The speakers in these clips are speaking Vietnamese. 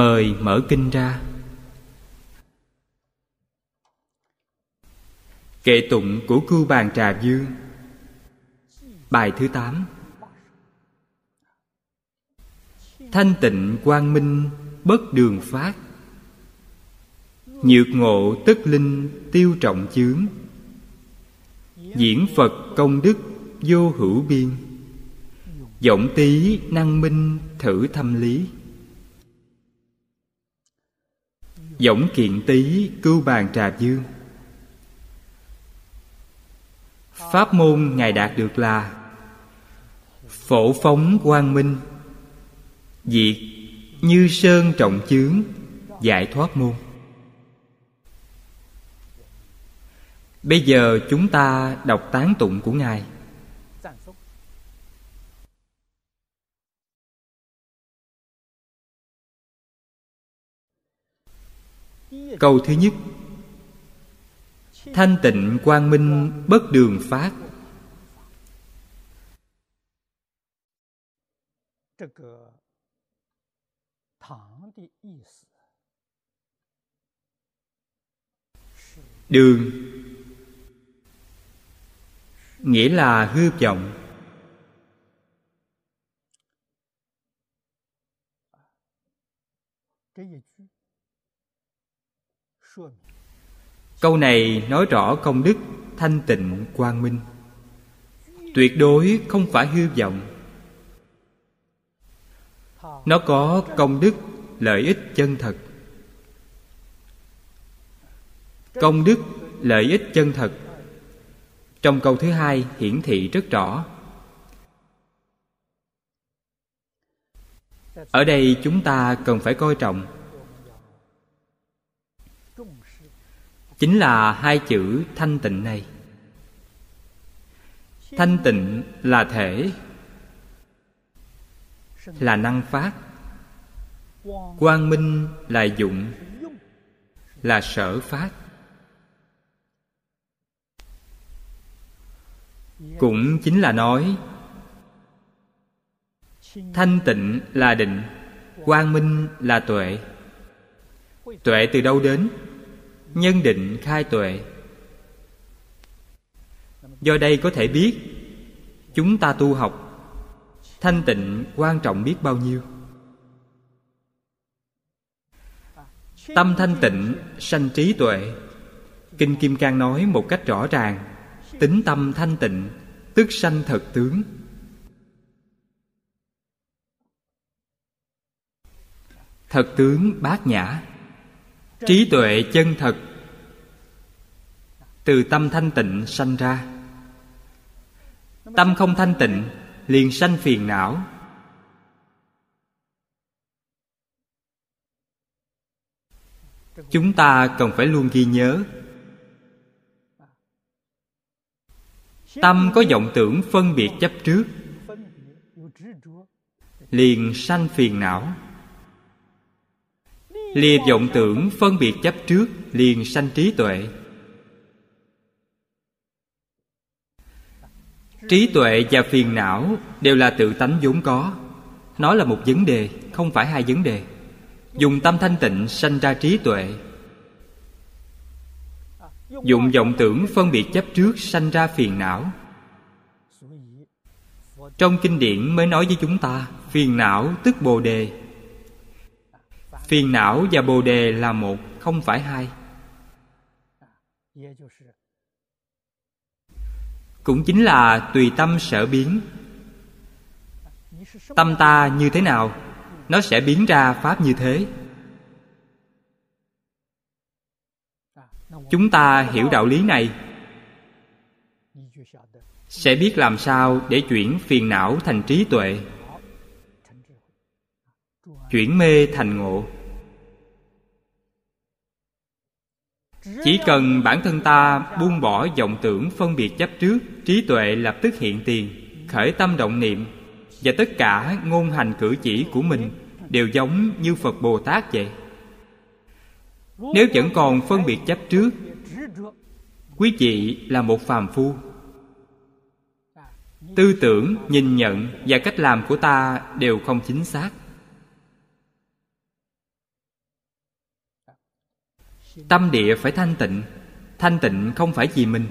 mời mở kinh ra. Kệ tụng của cưu bàn trà dương bài thứ tám. Thanh tịnh quang minh bất đường phát. Nhược ngộ tất linh tiêu trọng chướng. Diễn phật công đức vô hữu biên. Giọng tí năng minh thử thâm lý. Dũng kiện tý cưu bàn trà dương pháp môn ngài đạt được là phổ phóng quang minh, diệt như sơn trọng chướng, giải thoát môn. Bây giờ chúng ta đọc tán tụng của ngài. Câu thứ nhất. Thanh tịnh quang minh bất đường phát. Đường. Nghĩa là hư vọng. Câu này nói rõ công đức, thanh tịnh, quang minh. Tuyệt đối không phải hư vọng. Nó có công đức, lợi ích chân thật. Công đức, lợi ích chân thật. Trong câu thứ hai hiển thị rất rõ. Ở đây chúng ta cần phải coi trọng chính là hai chữ thanh tịnh này. Thanh tịnh là thể, là năng phát. Quang minh là dụng, là sở phát. Cũng chính là nói, thanh tịnh là định, quang minh là tuệ. Tuệ từ đâu đến? Nhân định khai tuệ. Do đây có thể biết, chúng ta tu học, thanh tịnh quan trọng biết bao nhiêu? Tâm thanh tịnh, sanh trí tuệ. Kinh kim cang nói một cách rõ ràng, tính tâm thanh tịnh, tức sanh thật tướng. Thật tướng bát nhã trí tuệ chân thật. Từ tâm thanh tịnh sanh ra. Tâm không thanh tịnh, liền sanh phiền não. Chúng ta cần phải luôn ghi nhớ. Tâm có vọng tưởng phân biệt chấp trước, liền sanh phiền não lìa vọng tưởng phân biệt chấp trước, liền sanh trí tuệ. Trí tuệ và phiền não đều là tự tánh vốn có. Nó là một vấn đề, không phải hai vấn đề. Dùng tâm thanh tịnh sanh ra trí tuệ. Dụng vọng tưởng phân biệt chấp trước sanh ra phiền não. Trong kinh điển mới nói với chúng ta, phiền não tức bồ đề phiền não và bồ đề là một, không phải hai. Cũng chính là tùy tâm sở biến. Tâm ta như thế nào, nó sẽ biến ra pháp như thế. Chúng ta hiểu đạo lý này. Sẽ biết làm sao để chuyển phiền não thành trí tuệ. Chuyển mê thành ngộ. Chỉ cần bản thân ta buông bỏ vọng tưởng phân biệt chấp trước, trí tuệ lập tức hiện tiền, khởi tâm động niệm, và tất cả ngôn hành cử chỉ của mình đều giống như phật bồ tát vậy. Nếu vẫn còn phân biệt chấp trước, quý vị là một phàm phu. Tư tưởng, nhìn nhận và cách làm của ta đều không chính xác. Tâm địa phải thanh tịnh thanh tịnh không phải vì mình.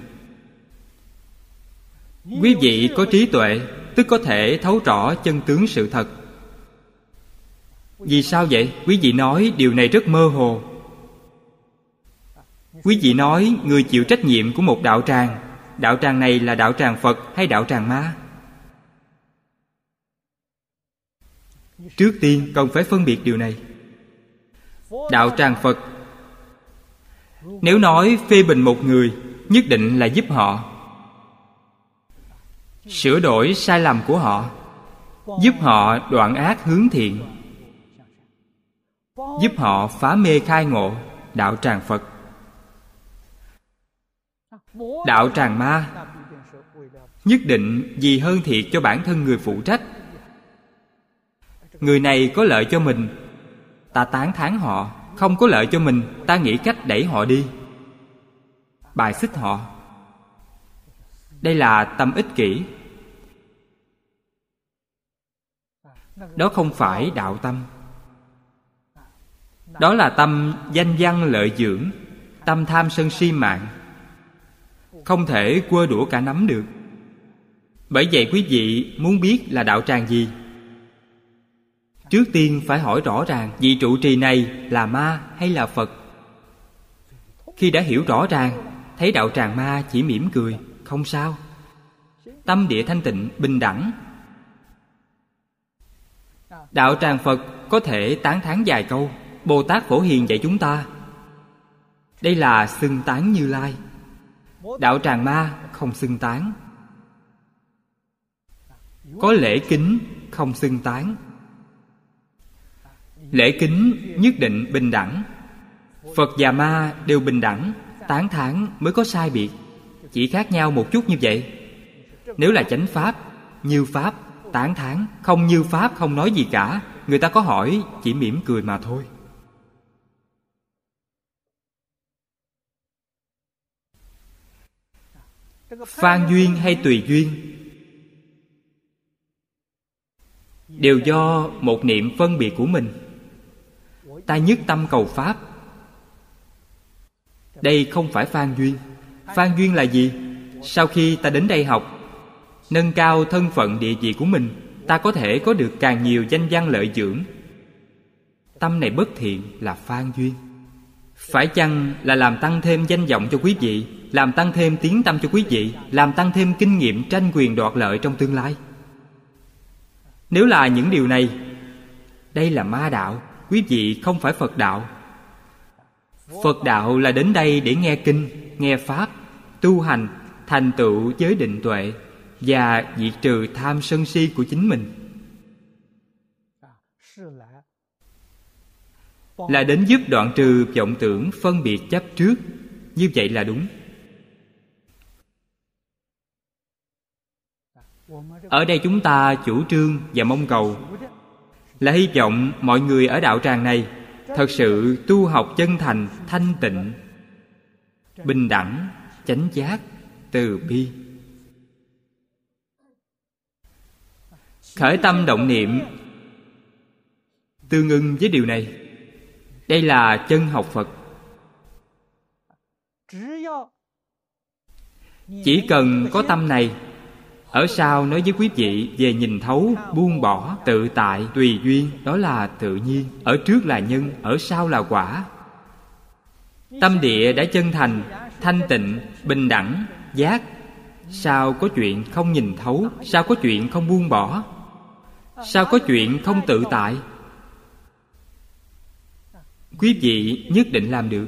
Quý vị có trí tuệ, tức có thể thấu rõ chân tướng sự thật. Vì sao vậy? Quý vị nói điều này rất mơ hồ. Quý vị nói người chịu trách nhiệm của một đạo tràng đạo tràng này là đạo tràng phật hay đạo tràng ma? Trước tiên, cần phải phân biệt điều này. Đạo tràng phật nếu nói phê bình một người, nhất định là giúp họ. Sửa đổi sai lầm của họ, giúp họ đoạn ác hướng thiện. Giúp họ phá mê khai ngộ, đạo tràng phật. Đạo tràng ma, nhất định vì hơn thiệt cho bản thân người phụ trách. Người này có lợi cho mình, ta tán thán họ không có lợi cho mình, ta nghĩ cách đẩy họ đi. Bài xích họ. Đây là tâm ích kỷ. Đó không phải đạo tâm. Đó là tâm danh văn lợi dưỡng, tâm tham sân si mạng. Không thể quơ đũa cả nắm được. Bởi vậy quý vị muốn biết là đạo tràng gì? Trước tiên phải hỏi rõ ràng vị trụ trì này là ma hay là phật? Khi đã hiểu rõ ràng, thấy đạo tràng ma chỉ mỉm cười, không sao. Tâm địa thanh tịnh, bình đẳng. Đạo tràng phật có thể tán thán vài câu bồ tát phổ hiền dạy chúng ta. Đây là xưng tán như lai. Đạo tràng ma không xưng tán. Có lễ kính, không xưng tán lễ kính nhất định bình đẳng. Phật và ma đều bình đẳng, tán thán mới có sai biệt. Chỉ khác nhau một chút như vậy. Nếu là chánh pháp, như pháp, tán thán, không như pháp, không nói gì cả, người ta có hỏi, chỉ mỉm cười mà thôi. Phan duyên hay tùy duyên? Đều do một niệm phân biệt của mình ta nhất tâm cầu pháp. Đây không phải phan duyên. Phan duyên là gì? Sau khi ta đến đây học, nâng cao thân phận địa vị của mình, ta có thể có được càng nhiều danh văn lợi dưỡng. Tâm này bất thiện là phan duyên. Phải chăng là làm tăng thêm danh vọng cho quý vị, làm tăng thêm tiếng tâm cho quý vị, làm tăng thêm kinh nghiệm tranh quyền đoạt lợi trong tương lai? Nếu là những điều này, đây là ma đạo quý vị không phải phật đạo. Phật đạo là đến đây để nghe kinh, nghe pháp, tu hành, thành tựu giới định tuệ và diệt trừ tham sân si của chính mình. Là đến giúp đoạn trừ vọng tưởng phân biệt chấp trước. Như vậy là đúng. Ở đây chúng ta chủ trương và mong cầu là hy vọng mọi người ở đạo tràng này thật sự tu học chân thành, thanh tịnh, bình đẳng, chánh giác, từ bi. Khởi tâm động niệm. Tương ưng với điều này, đây là chân học phật. Chỉ cần có tâm này ở sau nói với quý vị, về nhìn thấu, buông bỏ, tự tại, tùy duyên, đó là tự nhiên. Ở trước là nhân, ở sau là quả. Tâm địa đã chân thành, thanh tịnh, bình đẳng, giác. Sao có chuyện không nhìn thấu, sao có chuyện không buông bỏ? Sao có chuyện không tự tại? Quý vị nhất định làm được.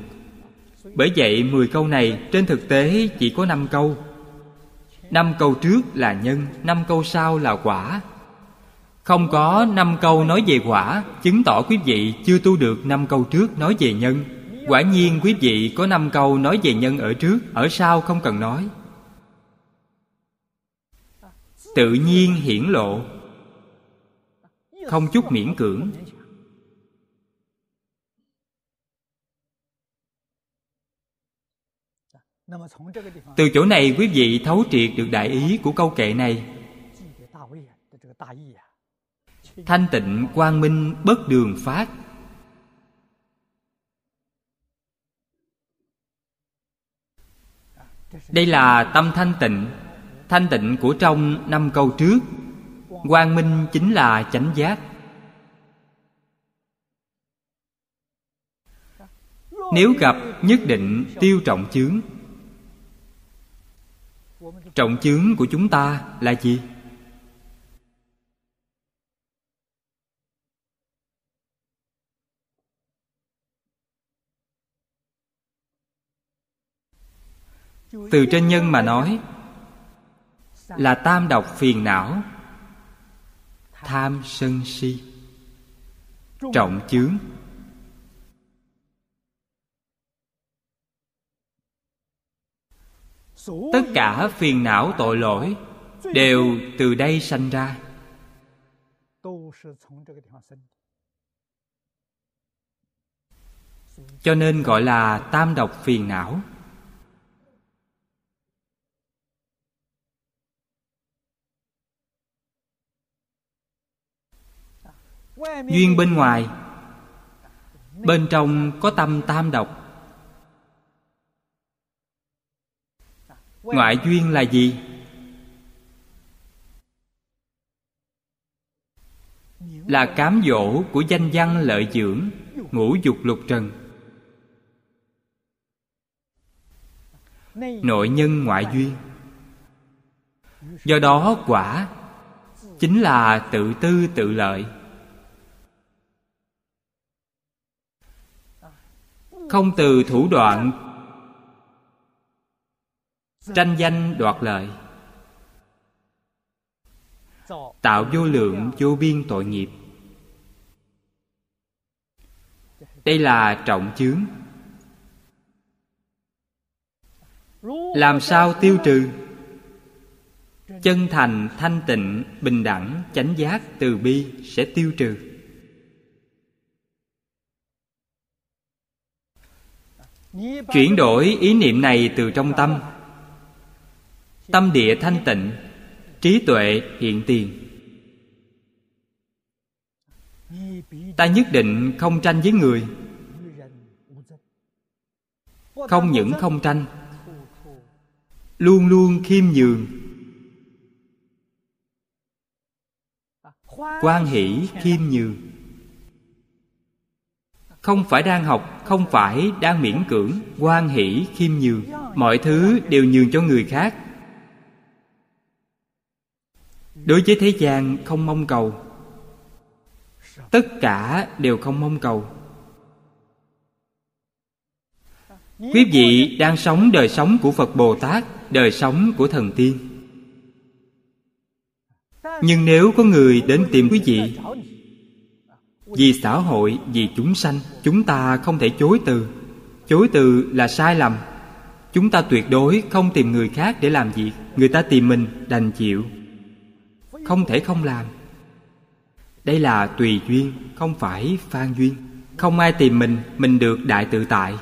Bởi vậy mười câu này trên thực tế chỉ có năm câu năm câu trước là nhân, năm câu sau là quả. Không có năm câu nói về quả, chứng tỏ quý vị chưa tu được năm câu trước nói về nhân. Quả nhiên quý vị có năm câu nói về nhân ở trước, ở sau không cần nói. Tự nhiên hiển lộ. Không chút miễn cưỡng. Từ chỗ này. quý vị thấu triệt được đại ý của câu kệ này. Thanh tịnh quang minh bất đường phát. Đây là tâm thanh tịnh thanh tịnh của trong năm câu trước. Quang minh chính là chánh giác. Nếu gặp nhất định tiêu trọng chướng trọng chướng của chúng ta là gì? Từ trên nhân mà nói, là tam độc phiền não, tham sân si, trọng chướng. Tất cả phiền não tội lỗi đều từ đây sanh ra. Cho nên gọi là tam độc phiền não. Duyên bên ngoài, bên trong có tâm tam độc. Ngoại duyên là gì? Là cám dỗ của danh văn lợi dưỡng, ngũ dục lục trần. Nội nhân ngoại duyên. Do đó quả chính là tự tư tự lợi. Không từ thủ đoạn tranh danh đoạt lợi. Tạo vô lượng vô biên tội nghiệp. Đây là trọng chướng. Làm sao tiêu trừ? Chân thành, thanh tịnh, bình đẳng, chánh giác từ bi sẽ tiêu trừ. Chuyển đổi ý niệm này từ trong tâm tâm địa thanh tịnh, trí tuệ hiện tiền. Ta nhất định không tranh với người. Không những không tranh, luôn luôn khiêm nhường. Quan hỷ khiêm nhường. Không phải đang học, không phải đang miễn cưỡng, quan hỷ khiêm nhường. Mọi thứ đều nhường cho người khác đối với thế gian không mong cầu. Tất cả đều không mong cầu. Quý vị đang sống đời sống của phật bồ tát, đời sống của thần tiên. Nhưng nếu có người đến tìm quý vị, vì xã hội, vì chúng sanh, chúng ta không thể chối từ. Chối từ là sai lầm. Chúng ta tuyệt đối không tìm người khác để làm việc. Người ta tìm mình đành chịu không thể không làm. Đây là tùy duyên, không phải phan duyên. Không ai tìm mình mình được đại tự tại.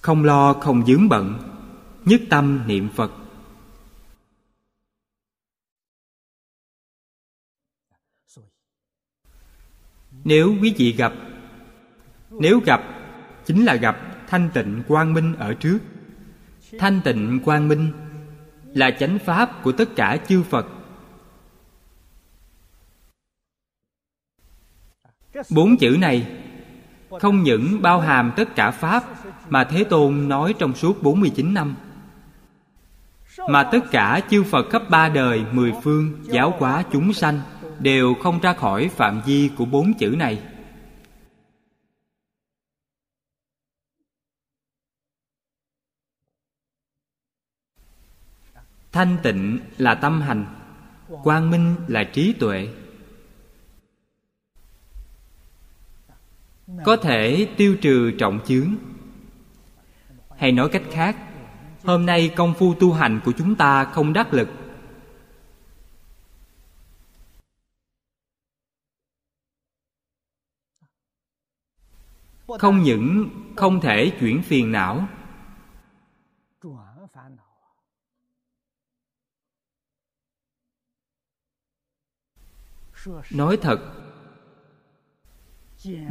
Không lo, không dướng bận, nhất tâm niệm phật. Nếu quý vị gặp, nếu gặp, chính là gặp thanh tịnh quang minh ở trước. Thanh tịnh quang minh là chánh pháp của tất cả chư phật. Bốn chữ này không những bao hàm tất cả pháp mà Thế Tôn nói trong suốt 49 năm, mà tất cả chư Phật khắp ba đời, mười phương, giáo hóa chúng sanh đều không ra khỏi phạm vi của bốn chữ này. Thanh tịnh là tâm hành, quang minh là trí tuệ. có thể tiêu trừ trọng chướng. Hay nói cách khác, hôm nay công phu tu hành của chúng ta không đắc lực. Không những không thể chuyển phiền não, nói thật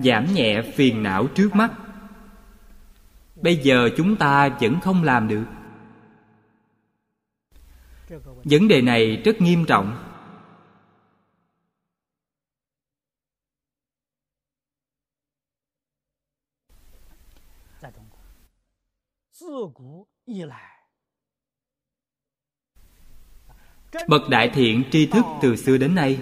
giảm nhẹ phiền não trước mắt. Bây giờ chúng ta vẫn không làm được. Vấn đề này rất nghiêm trọng. Bậc đại thiện tri thức từ xưa đến nay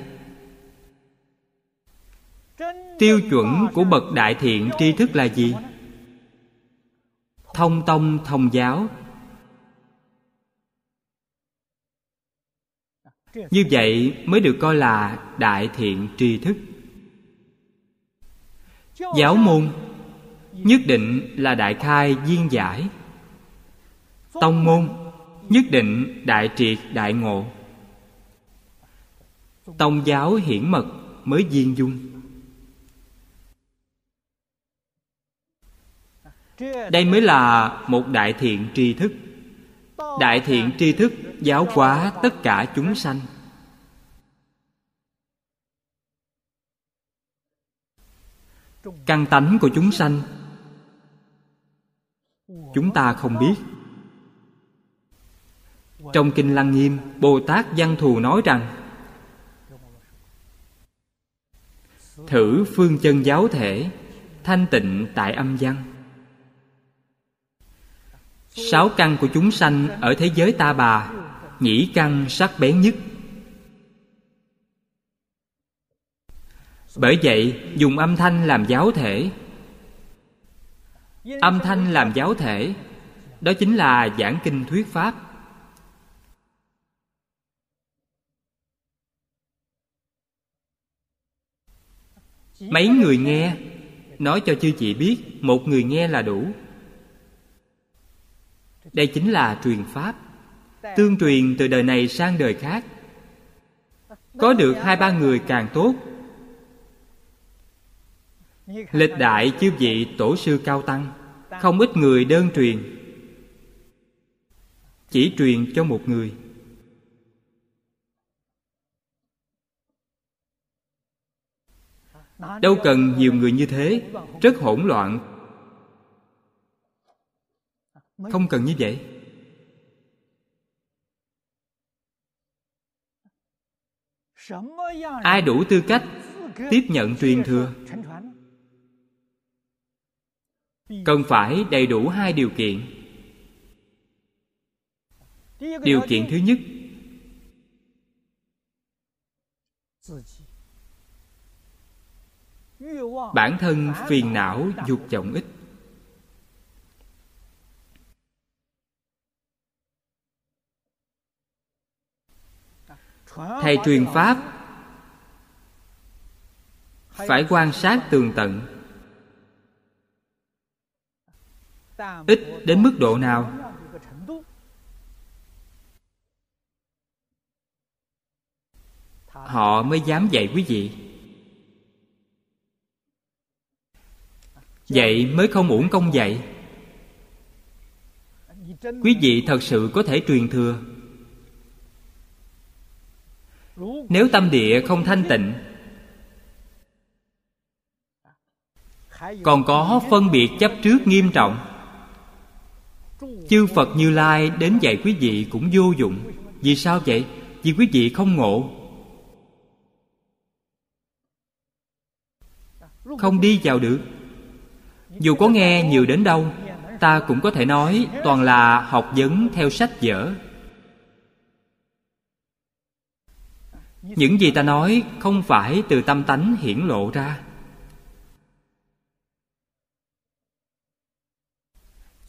tiêu chuẩn của bậc đại thiện tri thức là gì? Thông tông, thông giáo. Như vậy mới được coi là đại thiện tri thức. Giáo môn. Nhất định là đại khai viên giải. Tông môn. Nhất định đại triệt, đại ngộ. Tông giáo hiển mật mới viên dung. Đây mới là một đại thiện tri thức. Đại thiện tri thức giáo hóa tất cả chúng sanh. Căn tánh của chúng sanh, chúng ta không biết. Trong kinh lăng nghiêm, bồ tát văn thù nói rằng, thử phương chân giáo thể, thanh tịnh tại âm văn sáu căn của chúng sanh ở thế giới ta bà, nhĩ căn sắc bén nhất. Bởi vậy, dùng âm thanh làm giáo thể. Âm thanh làm giáo thể, đó chính là giảng kinh thuyết pháp. Mấy người nghe, nói cho chư chị biết, một người nghe là đủ đây chính là truyền pháp. Tương truyền từ đời này sang đời khác. Có được hai ba người càng tốt. Lịch đại chư vị tổ sư cao tăng, không ít người đơn truyền. Chỉ truyền cho một người. Đâu cần nhiều người như thế, rất hỗn loạn không cần như vậy. Ai đủ tư cách tiếp nhận truyền thừa? cần phải đầy đủ hai điều kiện. Điều kiện thứ nhất bản thân phiền não dục vọng ít thầy truyền pháp. Phải quan sát tường tận. Ít đến mức độ nào? Họ mới dám dạy quý vị. Vậy mới không uổng công dạy. Quý vị thật sự có thể truyền thừa nếu tâm địa không thanh tịnh, còn có phân biệt chấp trước nghiêm trọng. Chư phật như lai đến dạy quý vị cũng vô dụng. Vì sao vậy? Vì quý vị không ngộ. Không đi vào được. Dù có nghe nhiều đến đâu, ta cũng có thể nói toàn là học vấn theo sách vở. Những gì ta nói không phải từ tâm tánh hiển lộ ra.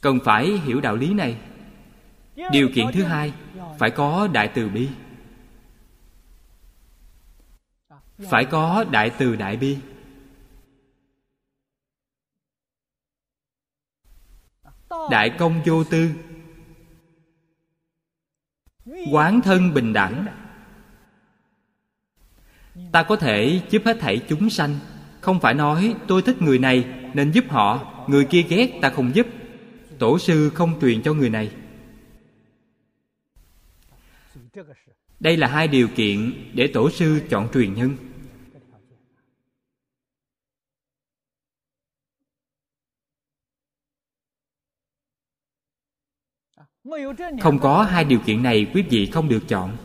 Cần phải hiểu đạo lý này. Điều kiện thứ hai, phải có đại từ bi. Phải có đại từ đại bi. Đại công vô tư. Quán thân bình đẳng ta có thể giúp hết thảy chúng sanh. Không phải nói, tôi thích người này, nên giúp họ. Người kia ghét, ta không giúp. Tổ sư không truyền cho người này. Đây là hai điều kiện để tổ sư chọn truyền nhân. Không có hai điều kiện này, quý vị không được chọn.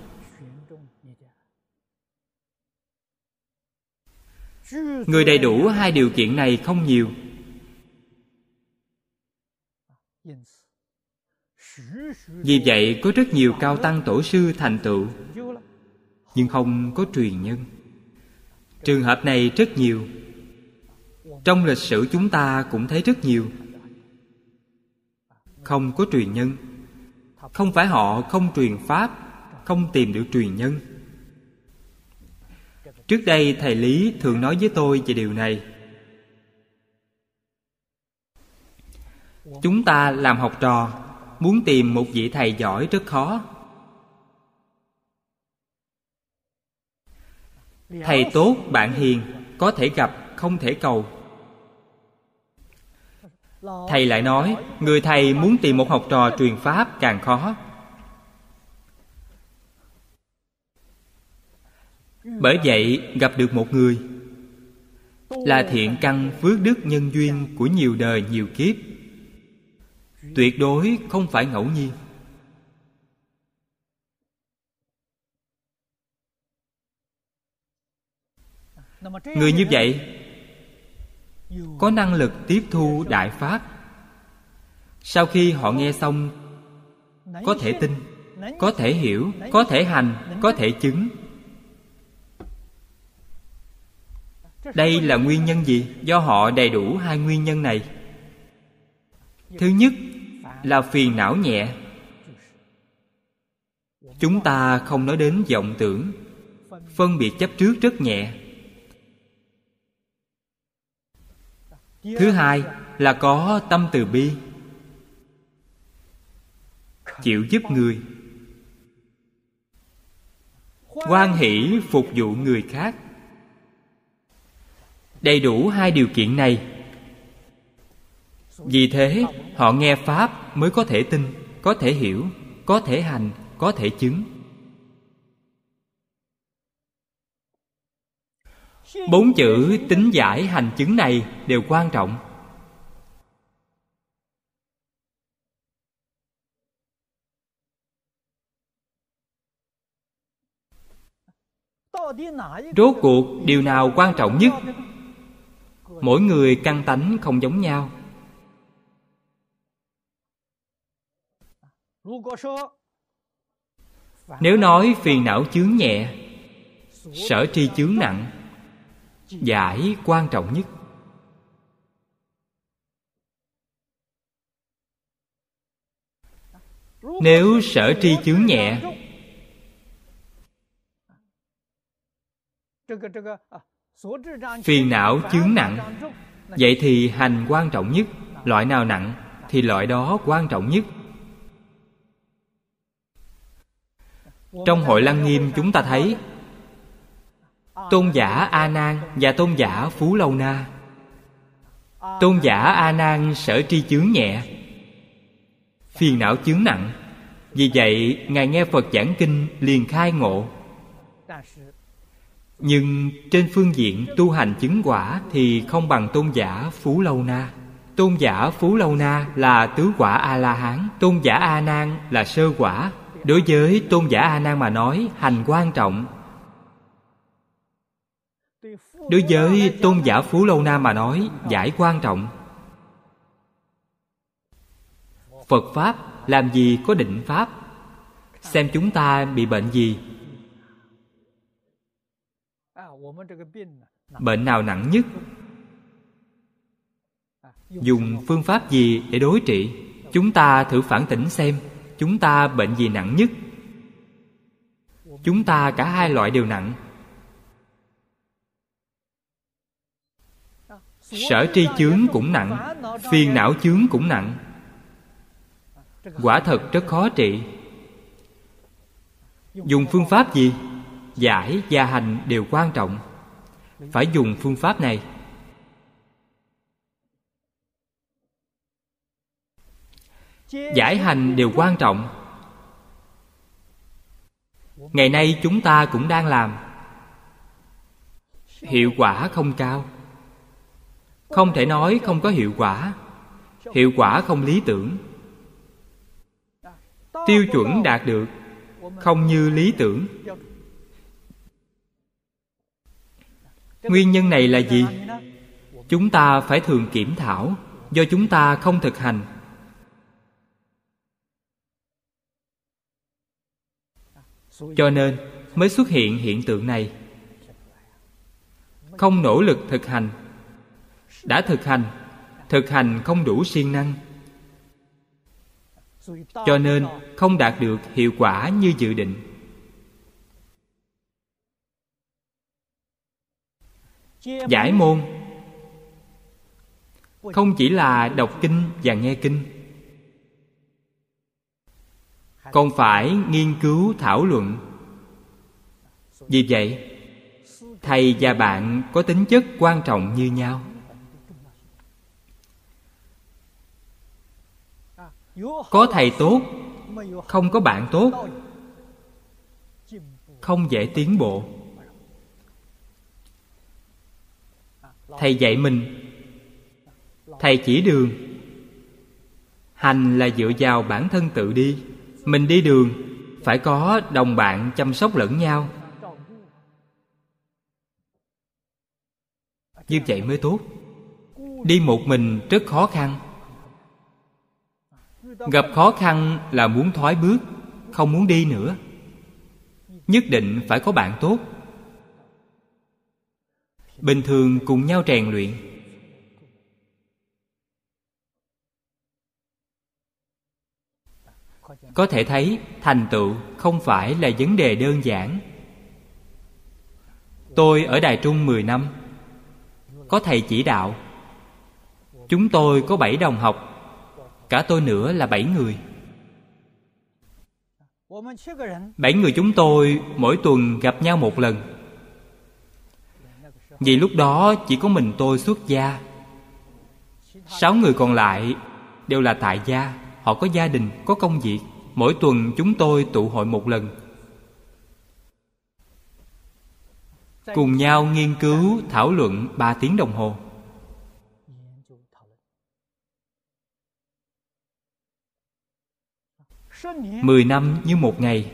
người đầy đủ hai điều kiện này không nhiều. Vì vậy, có rất nhiều cao tăng tổ sư thành tựu, nhưng không có truyền nhân. Trường hợp này rất nhiều. Trong lịch sử chúng ta cũng thấy rất nhiều. Không có truyền nhân. Không phải họ không truyền pháp, không tìm được truyền nhân trước đây, thầy lý thường nói với tôi về điều này. Chúng ta làm học trò, muốn tìm một vị thầy giỏi rất khó. Thầy tốt, bạn hiền, có thể gặp, không thể cầu. Thầy lại nói, người thầy muốn tìm một học trò truyền pháp càng khó. Bởi vậy, gặp được một người. Là thiện căn phước đức nhân duyên của nhiều đời nhiều kiếp. Tuyệt đối không phải ngẫu nhiên. Người như vậy, có năng lực tiếp thu đại pháp. Sau khi họ nghe xong, có thể tin, có thể hiểu, có thể hành, có thể chứng. Đây là nguyên nhân gì? Do họ đầy đủ hai nguyên nhân này. Thứ nhất là phiền não nhẹ. Chúng ta không nói đến vọng tưởng, phân biệt chấp trước rất nhẹ. Thứ hai là có tâm từ bi, chịu giúp người, quan hỷ phục vụ người khác đầy đủ hai điều kiện này. Vì thế, họ nghe pháp mới có thể tin, có thể hiểu, có thể hành, có thể chứng. Bốn chữ tính giải hành chứng này đều quan trọng. Rốt cuộc, điều nào quan trọng nhất? Mỗi người căn tánh không giống nhau. Nếu nói phiền não chướng nhẹ, sở tri chướng nặng, giải quan trọng nhất. Nếu sở tri chướng nhẹ phiền não chướng nặng. Vậy thì hành quan trọng nhất, loại nào nặng, thì loại đó quan trọng nhất. Trong hội lăng nghiêm, chúng ta thấy, tôn giả a nan và tôn giả phú lâu na. Tôn giả a nan sở tri chướng nhẹ. Phiền não chướng nặng. Vì vậy, ngài nghe phật giảng kinh liền khai ngộ nhưng trên phương diện tu hành chứng quả thì không bằng tôn giả phú lâu na. Tôn giả phú lâu na là tứ quả a la hán tôn giả a nan là sơ quả. Đối với tôn giả a nan mà nói, hành quan trọng. Đối với tôn giả phú lâu na mà nói, giải quan trọng. Phật pháp làm gì có định pháp? Xem chúng ta bị bệnh gì? Bệnh nào nặng nhất? Dùng phương pháp gì để đối trị? Chúng ta thử phản tỉnh xem, chúng ta bệnh gì nặng nhất? Chúng ta cả hai loại đều nặng. Sở tri chướng cũng nặng, phiền não chướng cũng nặng. Quả thật rất khó trị. Dùng phương pháp gì? giải và hành đều quan trọng. Phải dùng phương pháp này. Giải hành đều quan trọng. Ngày nay chúng ta cũng đang làm. Hiệu quả không cao. Không thể nói không có hiệu quả. Hiệu quả không lý tưởng. Tiêu chuẩn đạt được, không như lý tưởng. Nguyên nhân này là gì? Chúng ta phải thường kiểm thảo do chúng ta không thực hành. Cho nên mới xuất hiện hiện tượng này. Không nỗ lực thực hành. Đã thực hành thực hành không đủ siêng năng. Cho nên không đạt được hiệu quả như dự định. Giải môn. Không chỉ là đọc kinh và nghe kinh, còn phải nghiên cứu thảo luận. Vì vậy, thầy và bạn có tính chất quan trọng như nhau. Có thầy tốt, không có bạn tốt, không dễ tiến bộ. Thầy dạy mình. Thầy chỉ đường. Hành là dựa vào bản thân tự đi. Mình đi đường, phải có đồng bạn chăm sóc lẫn nhau. Như vậy mới tốt. Đi một mình rất khó khăn. Gặp khó khăn là muốn thoái bước, không muốn đi nữa. Nhất định phải có bạn tốt bình thường cùng nhau rèn luyện. Có thể thấy, thành tựu không phải là vấn đề đơn giản. Tôi ở đài trung 10 năm. Có thầy chỉ đạo, chúng tôi có bảy đồng học, cả tôi nữa là bảy người. Bảy người chúng tôi mỗi tuần gặp nhau một lần vì lúc đó chỉ có mình tôi xuất gia. Sáu người còn lại đều là tại gia. Họ có gia đình, có công việc. Mỗi tuần chúng tôi tụ hội một lần. Cùng nhau nghiên cứu, thảo luận ba tiếng đồng hồ. Mười năm như một ngày.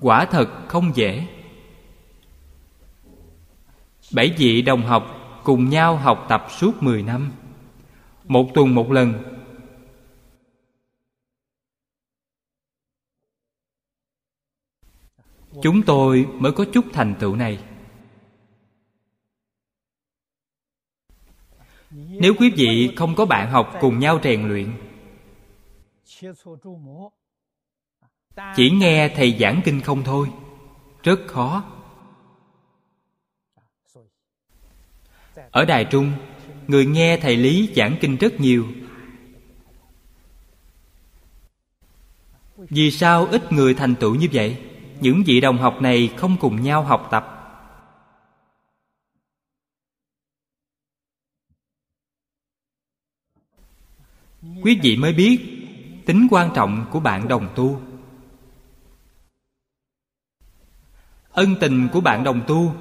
Quả thật không dễ bảy vị đồng học cùng nhau học tập suốt mười năm. Một tuần một lần. Chúng tôi mới có chút thành tựu này. Nếu quý vị không có bạn học cùng nhau rèn luyện, chỉ nghe thầy giảng kinh không thôi, rất khó. Ở đài trung, người nghe thầy lý giảng kinh rất nhiều. Vì sao ít người thành tựu như vậy? Những vị đồng học này không cùng nhau học tập. Quý vị mới biết tính quan trọng của bạn đồng tu. Ân tình của bạn đồng tu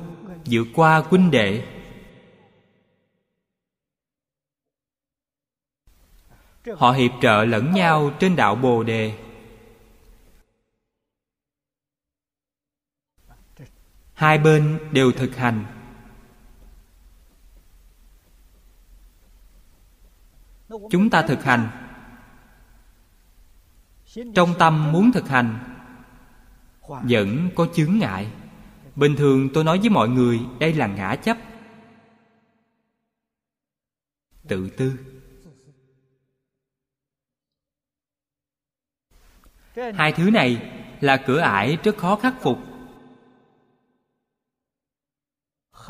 vượt qua huynh đệ. Họ hiệp trợ lẫn nhau trên đạo bồ đề. Hai bên đều thực hành. Chúng ta thực hành. Trong tâm muốn thực hành, vẫn có chướng ngại. Bình thường tôi nói với mọi người, đây là ngã chấp. Tự tư. Hai thứ này là cửa ải rất khó khắc phục.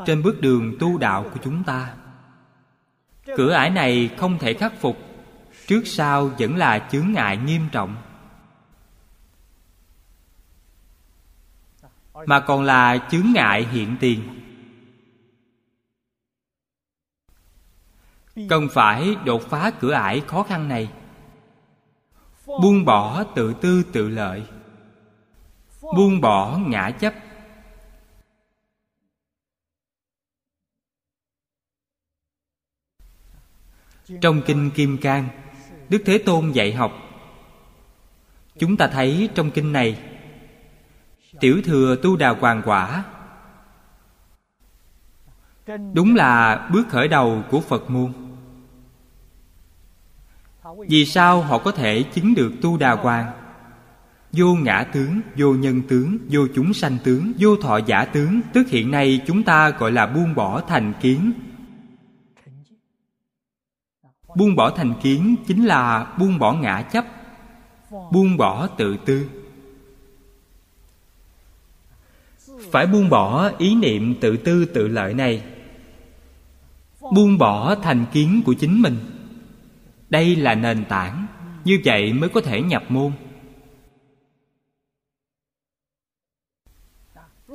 Trên bước đường tu đạo của chúng ta, cửa ải này không thể khắc phục, trước sau vẫn là chướng ngại nghiêm trọng. Mà còn là chướng ngại hiện tiền. Cần phải đột phá cửa ải khó khăn này buông bỏ tự tư tự lợi. Buông bỏ ngã chấp. Trong kinh kim cang, đức thế tôn dạy học, chúng ta thấy trong kinh này, tiểu thừa tu đà hoàng quả, đúng là bước khởi đầu của phật môn vì sao họ có thể chứng được tu đà hoàng vô ngã tướng vô nhân tướng vô chúng sanh tướng vô thọ giả tướng tức hiện nay chúng ta gọi là buông bỏ thành kiến. Buông bỏ thành kiến chính là buông bỏ ngã chấp buông bỏ tự tư. Phải buông bỏ ý niệm tự tư tự lợi này. Buông bỏ thành kiến của chính mình đây là nền tảng, như vậy mới có thể nhập môn.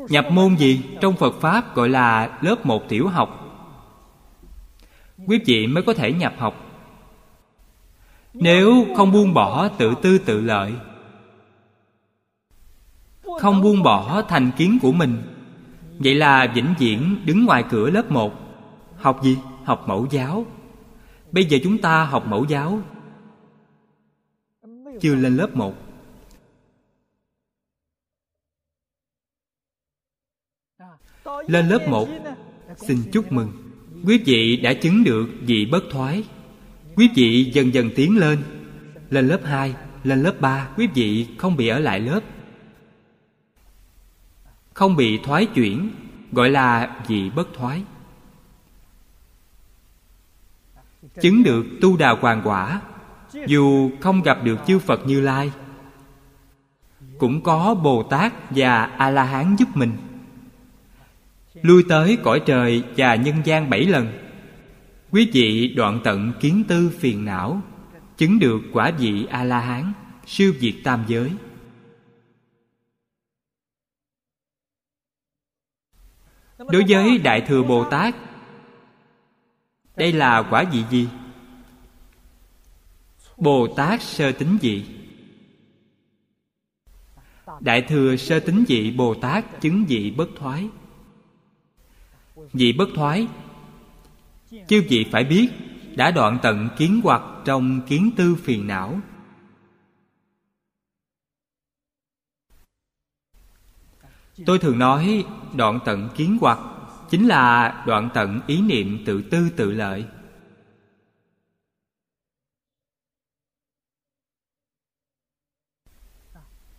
Nhập môn gì? Trong phật pháp gọi là lớp một tiểu học. Quý vị mới có thể nhập học. Nếu không buông bỏ tự tư tự lợi, không buông bỏ thành kiến của mình, vậy là vĩnh viễn đứng ngoài cửa lớp một. Học gì? Học mẫu giáo bây giờ chúng ta học mẫu giáo. Chưa lên lớp một. Lên lớp một xin chúc mừng. Quý vị đã chứng được vị bất thoái. Quý vị dần dần tiến lên. Lên lớp 2, lên lớp 3 quý vị không bị ở lại lớp. Không bị thoái chuyển gọi là vị bất thoái. Chứng được tu đà hoàng quả, dù không gặp được chư phật như lai. Cũng có bồ tát và a la hán giúp mình. Lui tới cõi trời và nhân gian bảy lần, quý vị đoạn tận kiến tư phiền não, chứng được quả vị a la hán siêu diệt tam giới. Đối với đại thừa bồ tát đây là quả vị gì? Bồ tát sơ tính vị. Đại thừa sơ tính vị bồ tát chứng vị bất thoái. Vị bất thoái, chư vị phải biết, đã đoạn tận kiến hoặc trong kiến tư phiền não. Tôi thường nói, đoạn tận kiến hoặc chính là đoạn tận ý niệm tự tư tự lợi.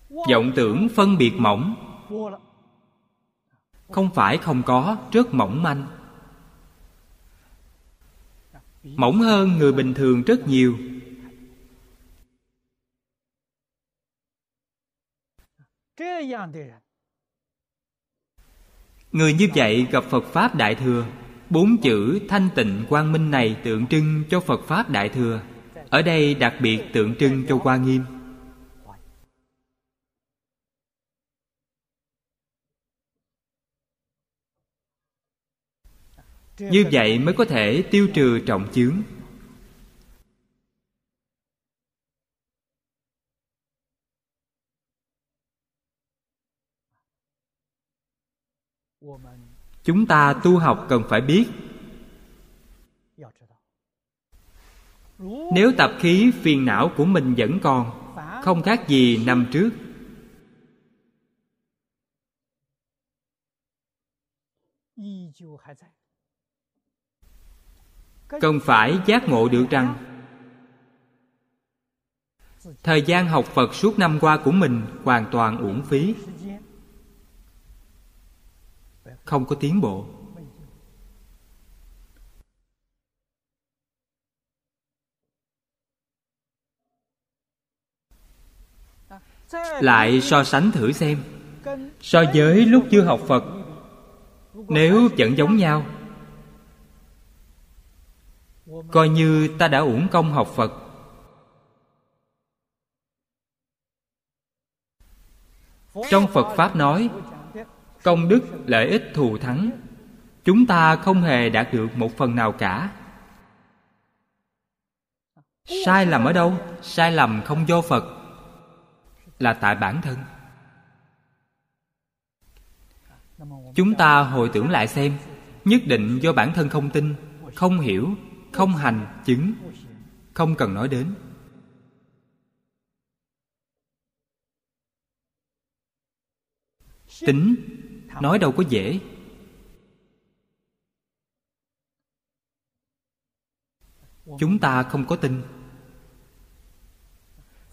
Vọng tưởng phân biệt mỏng. Không phải không có rất mỏng manh. Mỏng hơn người bình thường rất nhiều người như vậy gặp phật pháp đại thừa. Bốn chữ thanh tịnh quang minh này tượng trưng cho phật pháp đại thừa. Ở đây đặc biệt tượng trưng cho hoa nghiêm. Như vậy mới có thể tiêu trừ trọng chướng. Chúng ta tu học cần phải biết. Nếu tập khí, phiền não của mình vẫn còn, không khác gì năm trước. Cần phải giác ngộ được rằng, thời gian học phật suốt năm qua của mình hoàn toàn uổng phí không có tiến bộ. Lại so sánh thử xem. So với lúc chưa học phật, nếu vẫn giống nhau, coi như ta đã uổng công học phật. Trong phật pháp nói công đức, lợi ích thù thắng. Chúng ta không hề đạt được một phần nào cả. Sai lầm ở đâu? Sai lầm không do phật, là tại bản thân. Chúng ta hồi tưởng lại xem, nhất định do bản thân không tin, không hiểu, không hành chứng, không cần nói đến. Tính nói đâu có dễ. Chúng ta không có tin.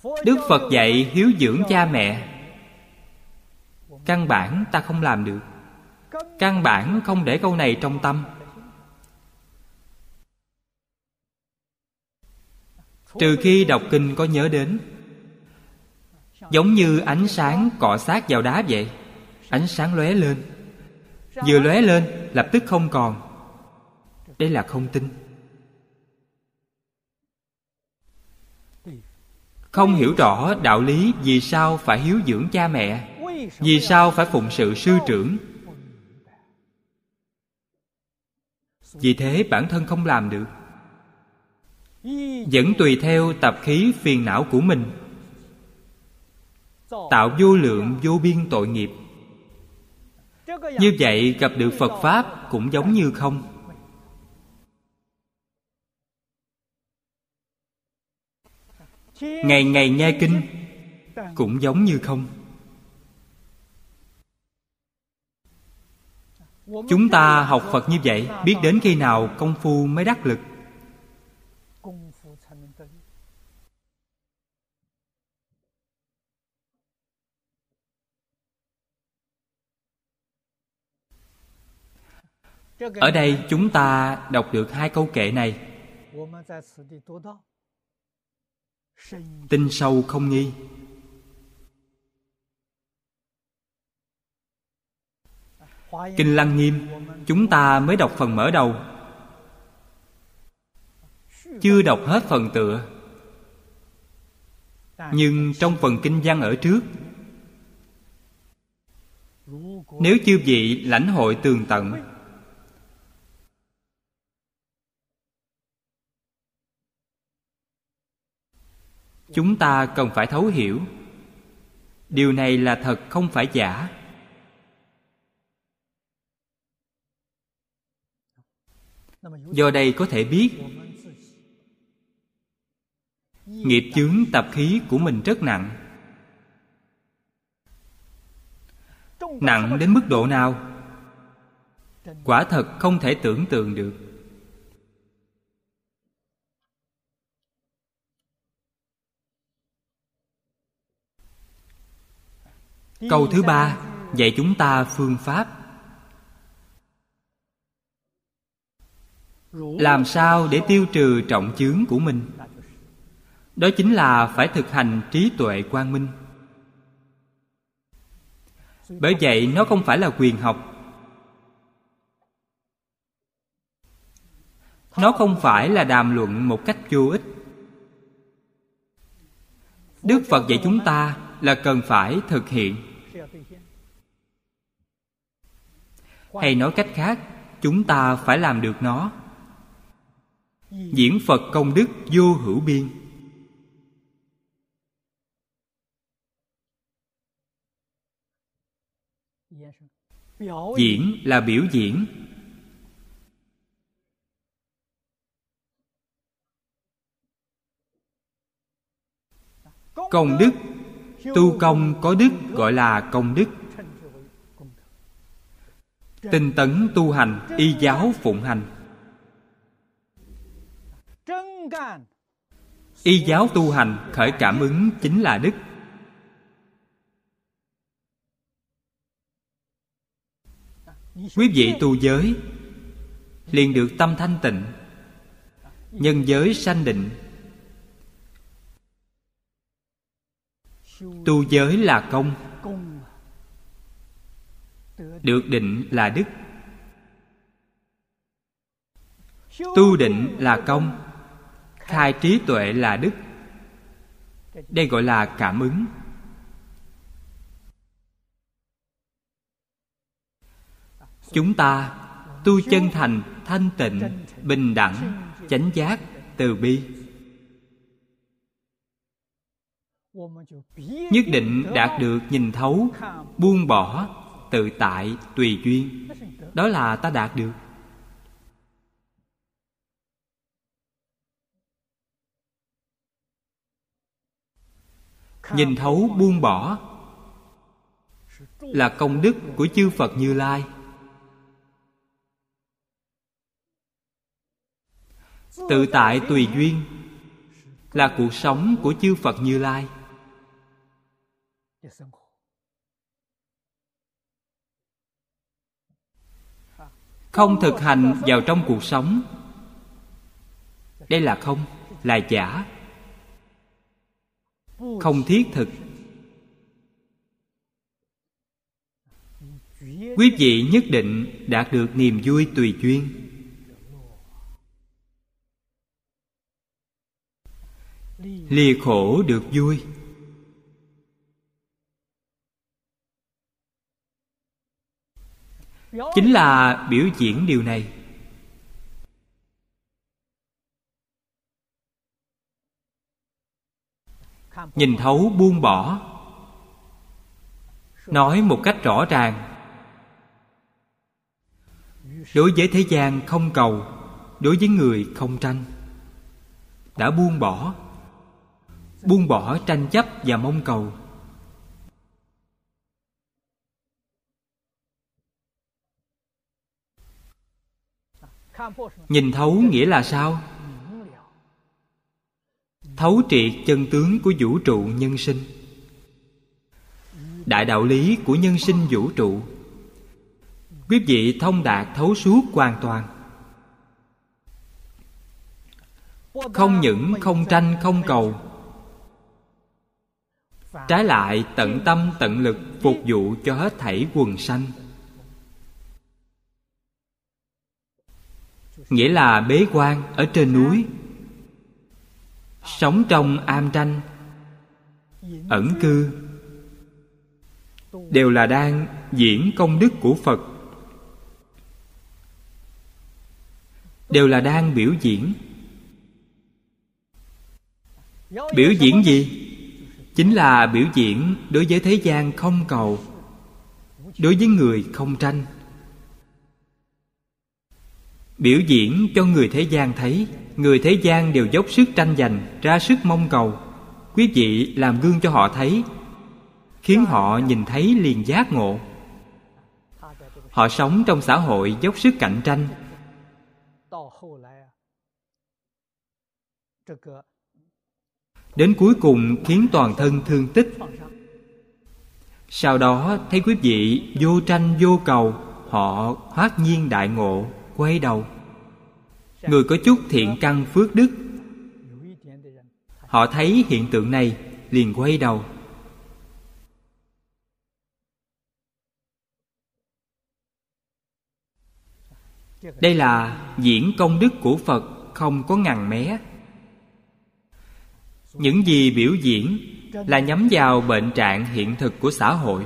Đức phật dạy hiếu dưỡng cha mẹ. Căn bản ta không làm được. Căn bản không để câu này trong tâm. Trừ khi đọc kinh có nhớ đến. Giống như ánh sáng cọ sát vào đá vậy ánh sáng lóe lên. Vừa lóe lên, lập tức không còn. Đây là không tin. Không hiểu rõ đạo lý vì sao phải hiếu dưỡng cha mẹ, vì sao phải phụng sự sư trưởng. Vì thế bản thân không làm được. Vẫn tùy theo tập khí phiền não của mình. Tạo vô lượng vô biên tội nghiệp như vậy gặp được phật pháp cũng giống như không? Ngày ngày nghe kinh cũng giống như không? Chúng ta học phật như vậy, biết đến khi nào công phu mới đắc lực? Ở đây chúng ta đọc được hai câu kệ này. Tinh sâu không nghi. Kinh lăng nghiêm chúng ta mới đọc phần mở đầu. Chưa đọc hết phần tựa. Nhưng trong phần kinh văn ở trước nếu chư vị lãnh hội tường tận chúng ta cần phải thấu hiểu. Điều này là thật không phải giả. Do đây có thể biết, nghiệp chướng tập khí của mình rất nặng. Nặng đến mức độ nào? Quả thật không thể tưởng tượng được. Câu thứ ba, dạy chúng ta phương pháp. Làm sao để tiêu trừ trọng chướng của mình? Đó chính là phải thực hành trí tuệ quang minh. Bởi vậy, nó không phải là quyền học. Nó không phải là đàm luận một cách vô ích. Đức phật dạy chúng ta là cần phải thực hiện. Hay nói cách khác, chúng ta phải làm được nó. Diễn phật công đức vô hữu biên. Diễn là biểu diễn. Công đức, tu công có đức gọi là công đức tinh tấn tu hành, y giáo phụng hành. Y giáo tu hành, khởi cảm ứng chính là đức. Quý vị tu giới, liền được tâm thanh tịnh. Nhân giới sanh định. Tu giới là công được định là đức. Tu định là công. Khai trí tuệ là đức. Đây gọi là cảm ứng. Chúng ta tu chân thành, thanh tịnh, bình đẳng, chánh giác từ bi. Nhất định đạt được nhìn thấu, buông bỏ tự tại tùy duyên. Đó là ta đạt được. Nhìn thấu buông bỏ là công đức của chư phật như lai. Tự tại tùy duyên là cuộc sống của chư phật như lai. Không thực hành vào trong cuộc sống. Đây là không, là giả. Không thiết thực. Quý vị nhất định đạt được niềm vui tùy duyên. Lìa khổ được vui. Chính là biểu diễn điều này. Nhìn thấu buông bỏ. Nói một cách rõ ràng. Đối với thế gian không cầu, đối với người không tranh. Đã buông bỏ. Buông bỏ tranh chấp và mong cầu. Nhìn thấu nghĩa là sao? Thấu triệt chân tướng của vũ trụ nhân sinh. Đại đạo lý của nhân sinh vũ trụ. Quý vị thông đạt thấu suốt hoàn toàn. Không những không tranh không cầu. Trái lại tận tâm tận lực phục vụ cho hết thảy quần sanh. Nghĩa là bế quan ở trên núi. Sống trong am tranh ẩn cư, đều là đang diễn công đức của phật. Đều là đang biểu diễn. Biểu diễn gì? Chính là biểu diễn đối với thế gian không cầu, đối với người không tranh biểu diễn cho người thế gian thấy. Người thế gian đều dốc sức tranh giành, ra sức mong cầu. Quý vị làm gương cho họ thấy, khiến họ nhìn thấy liền giác ngộ. Họ sống trong xã hội dốc sức cạnh tranh. Đến cuối cùng khiến toàn thân thương tích. Sau đó, thấy quý vị vô tranh vô cầu, họ hoát nhiên đại ngộ quay đầu. Người có chút thiện căn phước đức. Họ thấy hiện tượng này, liền quay đầu. Đây là diễn công đức của phật, không có ngằn mé. Những gì biểu diễn là nhắm vào bệnh trạng hiện thực của xã hội.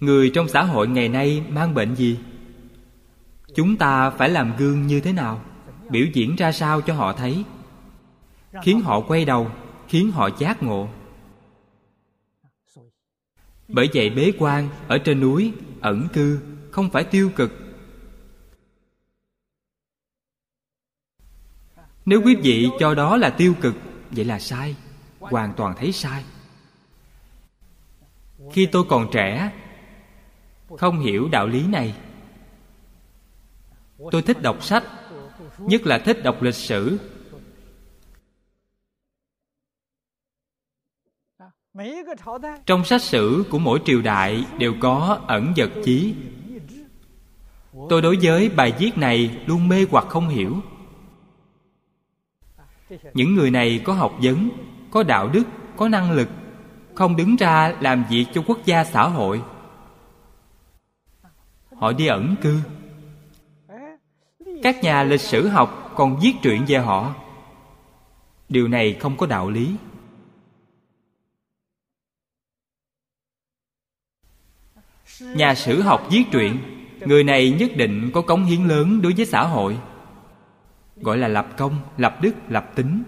Người trong xã hội ngày nay mang bệnh gì? Chúng ta phải làm gương như thế nào? Biểu diễn ra sao cho họ thấy? Khiến họ quay đầu, khiến họ giác ngộ. Bởi vậy bế quan ở trên núi, ẩn cư, không phải tiêu cực. Nếu quý vị cho đó là tiêu cực, vậy là sai. Hoàn toàn thấy sai. Khi tôi còn trẻ không hiểu đạo lý này. Tôi thích đọc sách, nhất là thích đọc lịch sử. Trong sách sử của mỗi triều đại đều có ẩn vật chí. Tôi đối với bài viết này luôn mê hoặc không hiểu. Những người này có học vấn, có đạo đức, có năng lực, không đứng ra làm việc cho quốc gia xã hội họ đi ẩn cư. Các nhà lịch sử học còn viết truyện về họ. Điều này không có đạo lý. Nhà sử học viết truyện, người này nhất định có cống hiến lớn đối với xã hội. Gọi là lập công, lập đức, lập tính.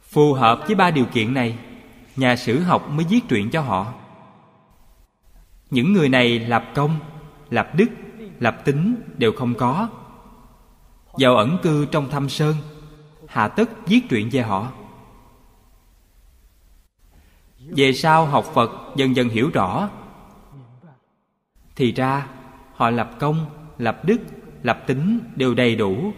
Phù hợp với ba điều kiện này, nhà sử học mới viết truyện cho họ những người này lập công, lập đức, lập tính đều không có. Vào ẩn cư trong thâm sơn, hà tất viết truyện về họ. Về sau học phật dần dần hiểu rõ. Thì ra, họ lập công, lập đức, lập tính đều đầy đủ.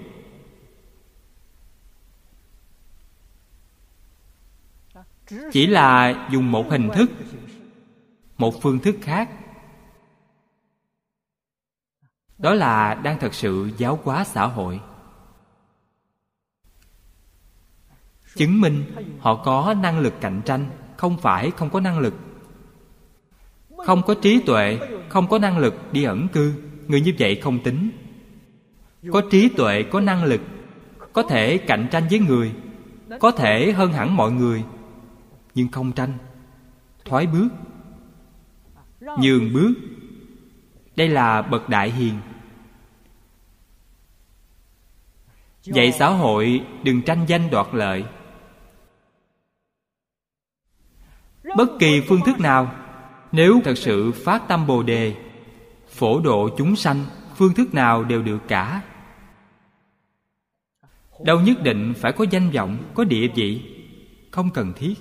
Chỉ là dùng một hình thức một phương thức khác. Đó là đang thật sự giáo hóa xã hội. Chứng minh họ có năng lực cạnh tranh, không phải không có năng lực. Không có trí tuệ, không có năng lực đi ẩn cư, người như vậy không tính. Có trí tuệ, có năng lực, có thể cạnh tranh với người, có thể hơn hẳn mọi người, nhưng không tranh, thoái bước nhường bước. Đây là bậc đại hiền. Dạy xã hội, đừng tranh danh đoạt lợi. Bất kỳ phương thức nào, nếu thật sự phát tâm bồ đề, phổ độ chúng sanh, phương thức nào đều được cả. Đâu nhất định phải có danh vọng, có địa vị, không cần thiết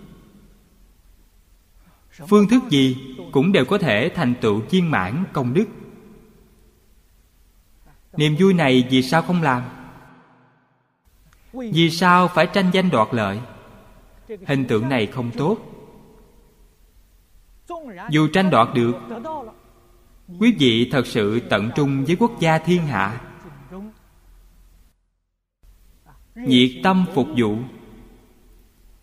phương thức gì cũng đều có thể thành tựu viên mãn công đức. Niềm vui này vì sao không làm? Vì sao phải tranh danh đoạt lợi? Hình tượng này không tốt. Dù tranh đoạt được, quý vị thật sự tận trung với quốc gia thiên hạ. Nhiệt tâm phục vụ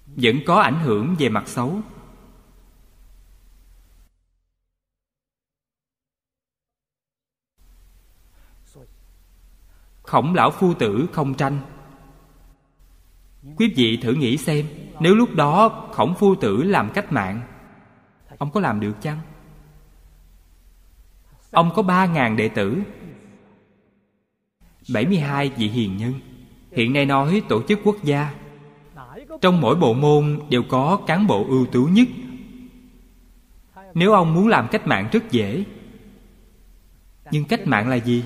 vẫn có ảnh hưởng về mặt xấu. Khổng lão phu tử không tranh. Quý vị thử nghĩ xem, nếu lúc đó khổng phu tử làm cách mạng, ông có làm được chăng? Ông có ba ngàn đệ tử 72 vị hiền nhân. Hiện nay nói tổ chức quốc gia, Trong mỗi bộ môn đều có cán bộ ưu tú nhất. Nếu ông muốn làm cách mạng rất dễ, Nhưng cách mạng là gì?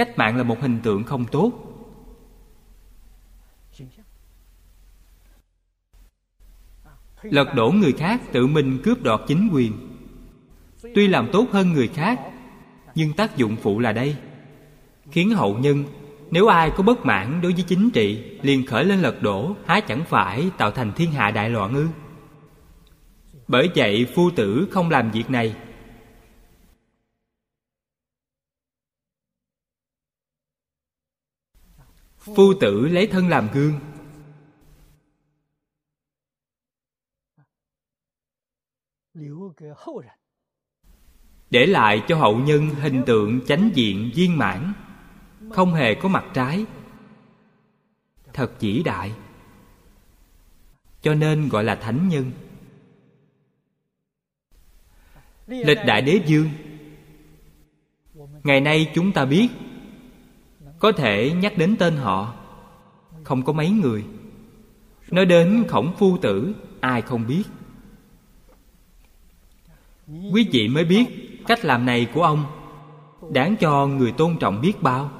Cách mạng là một hình tượng không tốt. Lật đổ người khác, tự mình cướp đoạt chính quyền. Tuy làm tốt hơn người khác, Nhưng tác dụng phụ là đây. Khiến hậu nhân, nếu ai có bất mãn đối với chính trị, liền khởi lên lật đổ, há chẳng phải tạo thành thiên hạ đại loạn ư? Bởi vậy, phu tử không làm việc này phu tử lấy thân làm gương. Để lại cho hậu nhân hình tượng chánh diện viên mãn, không hề có mặt trái. Thật vĩ đại. Cho nên gọi là thánh nhân. Lịch đại đế dương ngày nay chúng ta biết có thể nhắc đến tên họ. Không có mấy người. Nói đến khổng phu tử, ai không biết. Quý vị mới biết cách làm này của ông. Đáng cho người tôn trọng biết bao.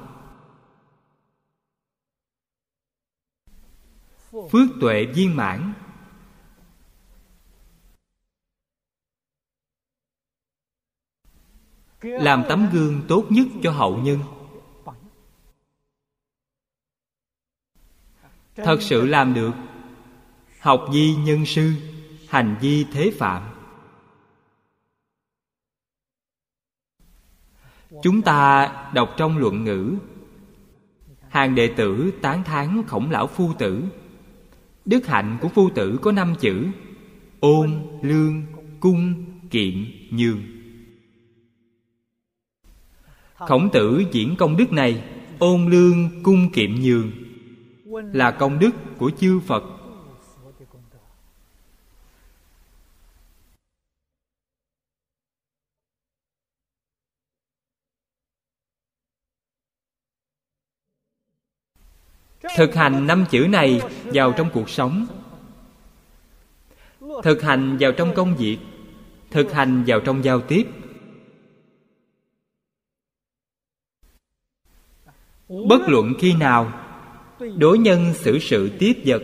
Phước tuệ viên mãn. Làm tấm gương tốt nhất cho hậu nhân. Thật sự làm được. Học di nhân sư hành di thế phạm. Chúng ta đọc trong luận ngữ. Hàng đệ tử tán thán khổng lão phu tử. Đức hạnh của phu tử có năm chữ Ôn, lương, cung, kiệm, nhường. Khổng tử diễn công đức này Ôn lương, cung, kiệm, nhường. Là công đức của chư Phật. Thực hành năm chữ này vào trong cuộc sống. Thực hành vào trong công việc. Thực hành vào trong giao tiếp. Bất luận khi nào đối nhân xử sự tiếp vật.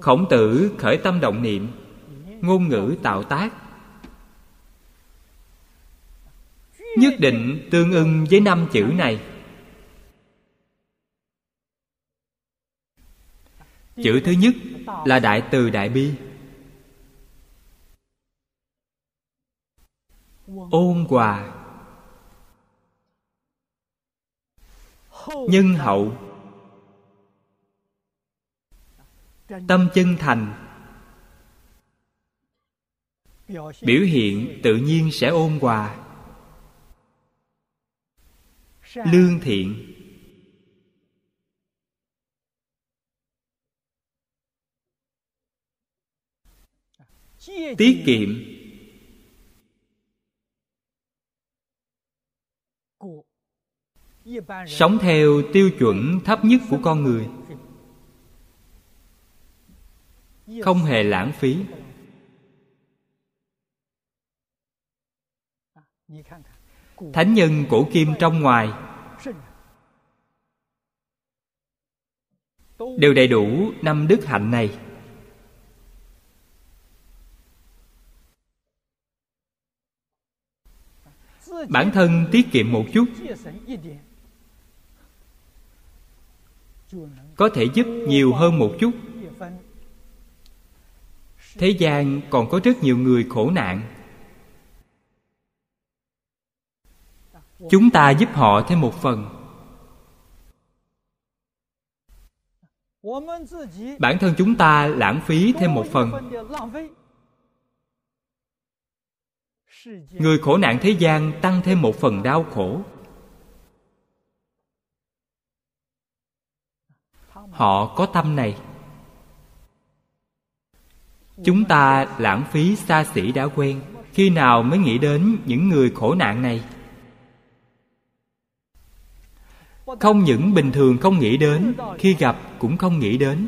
Khổng tử khởi tâm động niệm, ngôn ngữ tạo tác. Nhất định tương ưng với năm chữ này. Chữ thứ nhất là đại từ đại bi. Ôn hòa nhân hậu. Tâm chân thành. Biểu hiện tự nhiên sẽ ôn hòa. Lương thiện. Tiết kiệm. Sống theo tiêu chuẩn thấp nhất của con người. Không hề lãng phí. Thánh nhân cổ kim trong ngoài. Đều đầy đủ năm đức hạnh này. Bản thân tiết kiệm một chút có thể giúp nhiều hơn một chút. Thế gian còn có rất nhiều người khổ nạn. Chúng ta giúp họ thêm một phần. Bản thân chúng ta lãng phí thêm một phần. Người khổ nạn thế gian tăng thêm một phần đau khổ. Họ có tâm này. Chúng ta lãng phí xa xỉ đã quen, khi nào mới nghĩ đến những người khổ nạn này? Không những bình thường không nghĩ đến, khi gặp cũng không nghĩ đến.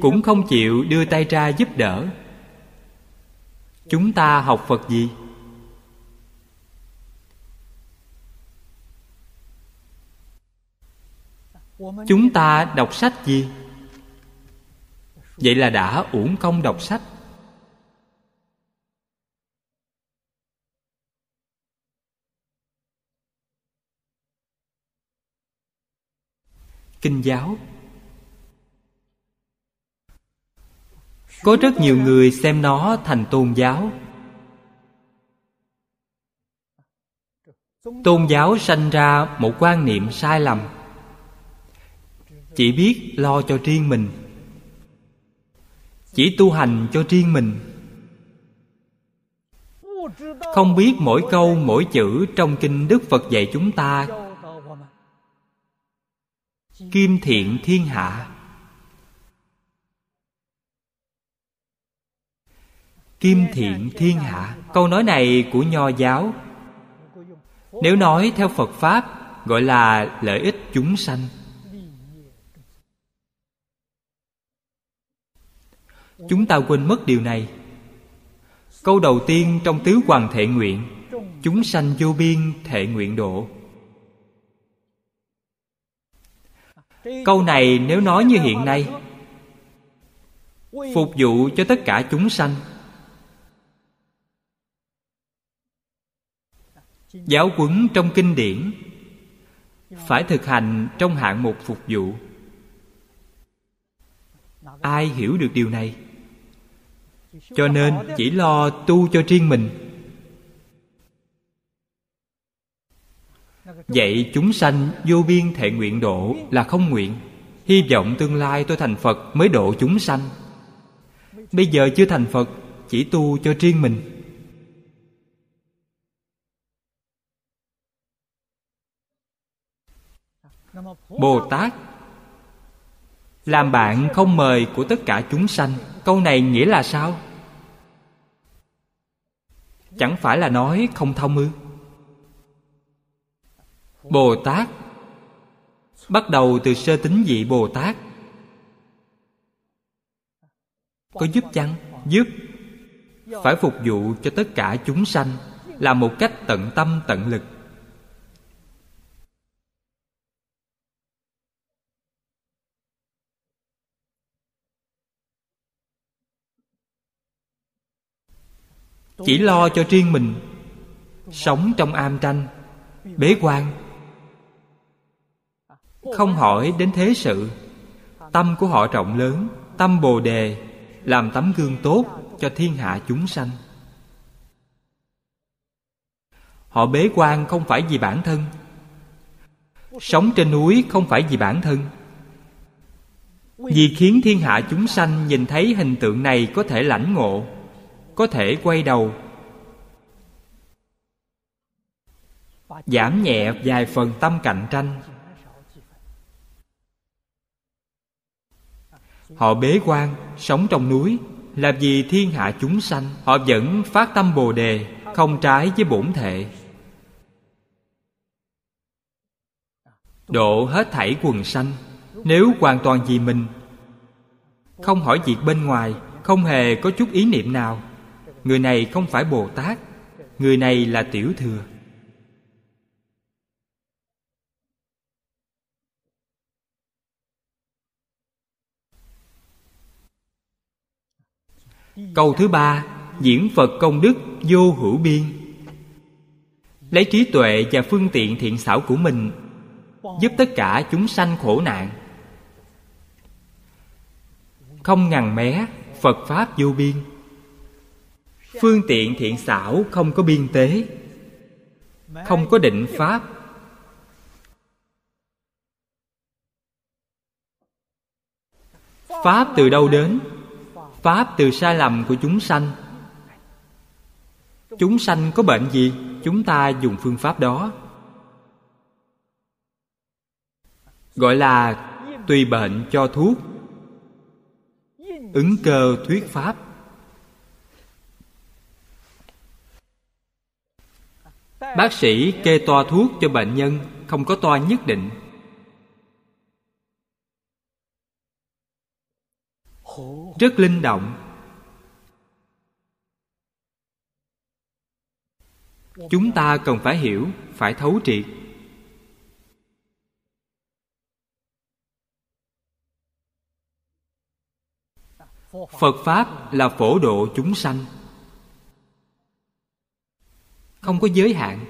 Cũng không chịu đưa tay ra giúp đỡ. Chúng ta học phật gì? Chúng ta đọc sách gì? Vậy là đã uổng công đọc sách. Kinh giáo. Có rất nhiều người xem nó thành tôn giáo. Tôn giáo sanh ra một quan niệm sai lầm chỉ biết lo cho riêng mình. Chỉ tu hành cho riêng mình. Không biết mỗi câu, mỗi chữ trong kinh đức phật dạy chúng ta. Kim thiện thiên hạ. Kim thiện thiên hạ. Câu nói này của nho giáo. Nếu nói theo phật pháp, gọi là lợi ích chúng sanh. Chúng ta quên mất điều này. Câu đầu tiên trong tứ hoàng thệ nguyện, chúng sanh vô biên thệ nguyện độ. Câu này nếu nói như hiện nay, phục vụ cho tất cả chúng sanh. Giáo huấn trong kinh điển, phải thực hành trong hạng mục phục vụ. Ai hiểu được điều này? Cho nên chỉ lo tu cho riêng mình. Vậy chúng sanh vô biên thệ nguyện độ là không nguyện. Hy vọng tương lai tôi thành phật mới độ chúng sanh. Bây giờ chưa thành phật, chỉ tu cho riêng mình. Bồ tát, làm bạn không mời của tất cả chúng sanh. Câu này nghĩa là sao? Chẳng phải là nói không thông ư bồ tát. Bắt đầu từ sơ tính vị bồ tát. Có giúp chăng? Giúp. Phải phục vụ cho tất cả chúng sanh là một cách tận tâm tận lực. Chỉ lo cho riêng mình. Sống trong am tranh. Bế quan. Không hỏi đến thế sự. Tâm của họ rộng lớn, tâm bồ đề, làm tấm gương tốt cho thiên hạ chúng sanh. Họ bế quan không phải vì bản thân. Sống trên núi không phải vì bản thân. Vì khiến thiên hạ chúng sanh nhìn thấy hình tượng này có thể lãnh ngộ có thể quay đầu. Giảm nhẹ vài phần tâm cạnh tranh. Họ bế quan, sống trong núi. Làm gì thiên hạ chúng sanh, họ vẫn phát tâm bồ đề, không trái với bổn thể. Độ hết thảy quần sanh, nếu hoàn toàn vì mình, không hỏi việc bên ngoài, không hề có chút ý niệm nào người này không phải bồ tát, người này là tiểu thừa. Câu thứ ba, diễn phật công đức vô hữu biên. Lấy trí tuệ và phương tiện thiện xảo của mình, giúp tất cả chúng sanh khổ nạn. Không ngằn mé, phật pháp vô biên phương tiện thiện xảo không có biên tế, không có định pháp. Pháp từ đâu đến? Pháp từ sai lầm của chúng sanh. Chúng sanh có bệnh gì? Chúng ta dùng phương pháp đó. Gọi là tùy bệnh cho thuốc. Ứng cơ thuyết pháp. Bác sĩ kê toa thuốc cho bệnh nhân, không có toa nhất định. Rất linh động. Chúng ta cần phải hiểu, phải thấu triệt. Phật pháp là phổ độ chúng sanh không có giới hạn,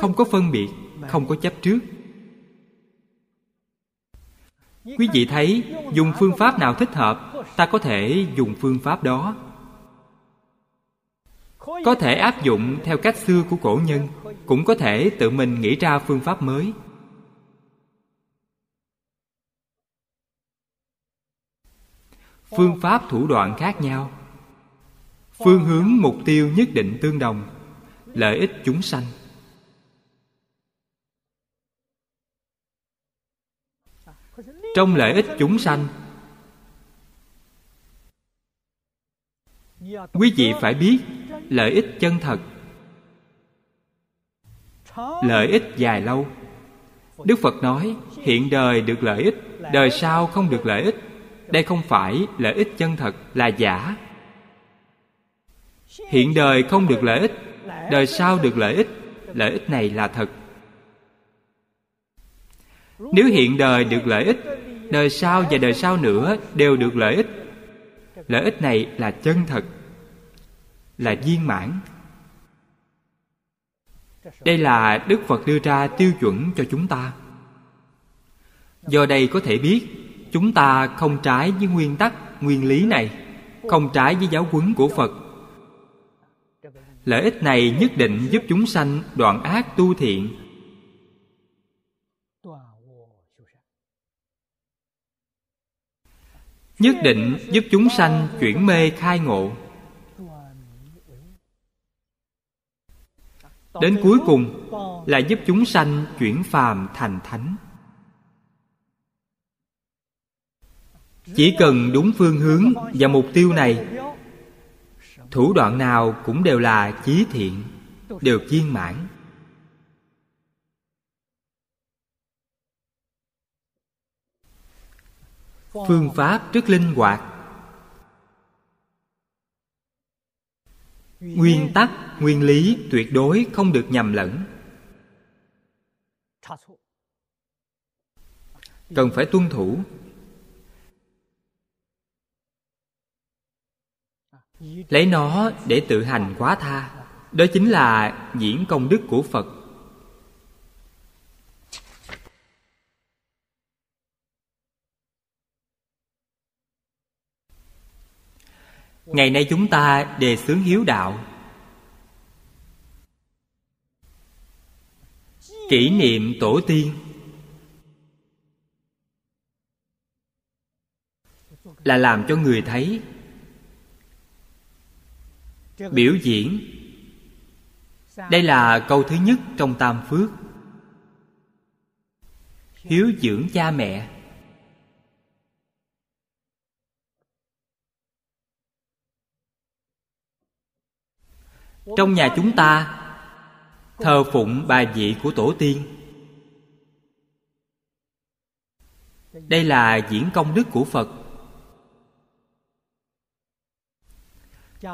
không có phân biệt, không có chấp trước. Quý vị thấy, dùng phương pháp nào thích hợp, ta có thể dùng phương pháp đó. Có thể áp dụng theo cách xưa của cổ nhân, cũng có thể tự mình nghĩ ra phương pháp mới. Phương pháp thủ đoạn khác nhau. Phương hướng mục tiêu nhất định tương đồng lợi ích chúng sanh. Trong lợi ích chúng sanh, quý vị phải biết lợi ích chân thật, lợi ích dài lâu. Đức phật nói, hiện đời được lợi ích, đời sau không được lợi ích. Đây không phải lợi ích chân thật là giả. Hiện đời không được lợi ích đời sau được lợi ích lợi ích này là thật. Nếu hiện đời được lợi ích, đời sau và đời sau nữa đều được lợi ích. Lợi ích này là chân thật, là viên mãn. Đây là đức phật đưa ra tiêu chuẩn cho chúng ta. Do đây có thể biết, chúng ta không trái với nguyên tắc, nguyên lý này, không trái với giáo huấn của phật lợi ích này nhất định giúp chúng sanh đoạn ác tu thiện. Nhất định giúp chúng sanh chuyển mê khai ngộ. Đến cuối cùng là giúp chúng sanh chuyển phàm thành thánh. Chỉ cần đúng phương hướng và mục tiêu này thủ đoạn nào cũng đều là chí thiện, đều viên mãn. Phương pháp rất linh hoạt. Nguyên tắc, nguyên lý tuyệt đối không được nhầm lẫn. Cần phải tuân thủ. Lấy nó để tự hành quá tha. Đó chính là diễn công đức của phật. Ngày nay chúng ta đề xướng hiếu đạo. Kỷ niệm tổ tiên. Là làm cho người thấy biểu diễn. Đây là câu thứ nhất trong tam phước. Hiếu dưỡng cha mẹ. Trong nhà chúng ta, thờ phụng bà vị của tổ tiên. Đây là diễn công đức của phật.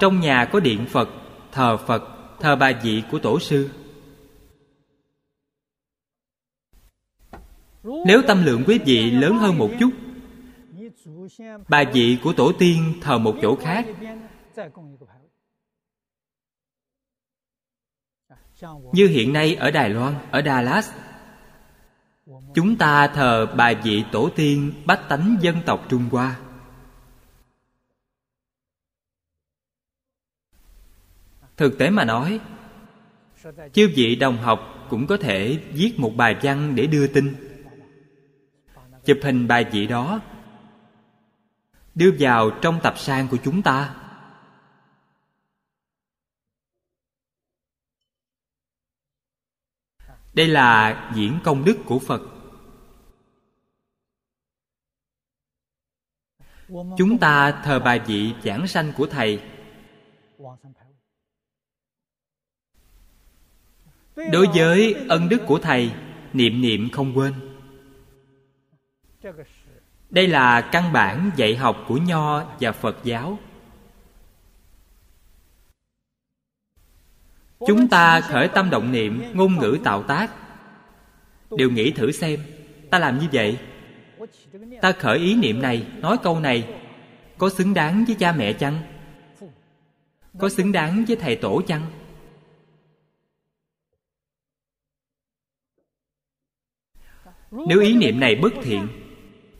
Trong nhà có điện phật, thờ phật, thờ bà vị của tổ sư. Nếu tâm lượng quý vị lớn hơn một chút, bà vị của tổ tiên thờ một chỗ khác. Như hiện nay ở đài loan, ở dallas chúng ta thờ bà vị tổ tiên bách tánh dân tộc trung hoa. Thực tế mà nói, chư vị đồng học cũng có thể viết một bài văn để đưa tin. Chụp hình bài vị đó, đưa vào trong tập san của chúng ta. Đây là diễn công đức của phật. Chúng ta thờ bài vị giảng sanh của thầy. Đối với ân đức của thầy, niệm niệm không quên. Đây là căn bản dạy học của nho và phật giáo. Chúng ta khởi tâm động niệm, ngôn ngữ tạo tác. Đều nghĩ thử xem, ta làm như vậy. Ta khởi ý niệm này, nói câu này, có xứng đáng với cha mẹ chăng? Có xứng đáng với thầy tổ chăng? Nếu ý niệm này bất thiện,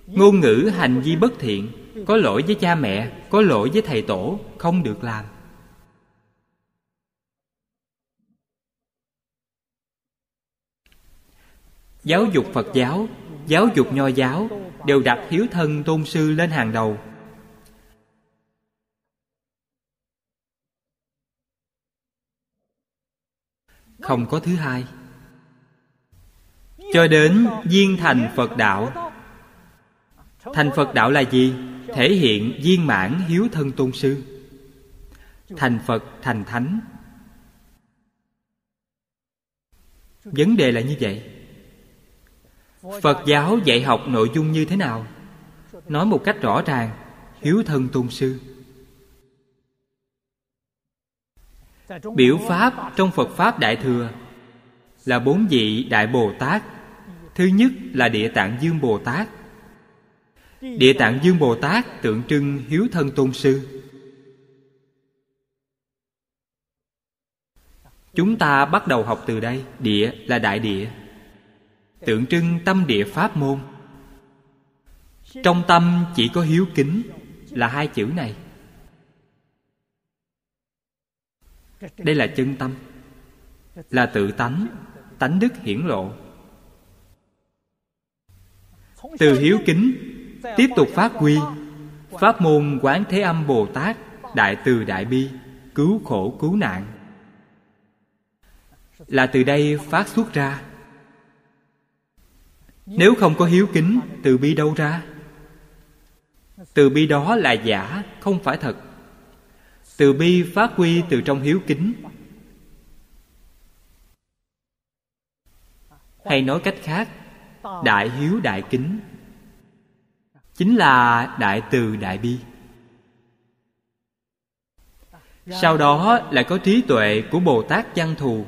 ngôn ngữ hành vi bất thiện, có lỗi với cha mẹ, có lỗi với thầy tổ, không được làm. Giáo dục phật giáo giáo dục nho giáo đều đặt hiếu thân tôn sư lên hàng đầu. Không có thứ hai cho đến viên thành phật đạo. Thành phật đạo là gì? Thể hiện viên mãn hiếu thân tôn sư. Thành phật, thành thánh. Vấn đề là như vậy. Phật giáo dạy học nội dung như thế nào? Nói một cách rõ ràng, hiếu thân tôn sư. Biểu pháp trong phật pháp đại thừa là bốn vị đại bồ tát thứ nhất là địa tạng dương bồ tát. Địa tạng dương bồ tát tượng trưng hiếu thân tôn sư. Chúng ta bắt đầu học từ đây. Địa là đại địa, tượng trưng tâm địa pháp môn. Trong tâm chỉ có hiếu kính là hai chữ này. Đây là chân tâm, là tự tánh tánh đức hiển lộ từ hiếu kính, tiếp tục phát huy. Pháp môn quán thế âm bồ tát, đại từ đại bi, cứu khổ cứu nạn. Là từ đây phát xuất ra. Nếu không có hiếu kính, từ bi đâu ra? Từ bi đó là giả, không phải thật. Từ bi phát huy từ trong hiếu kính. Hay nói cách khác đại hiếu, đại kính. Chính là đại từ, đại bi. Sau đó lại có trí tuệ của bồ tát văn thù.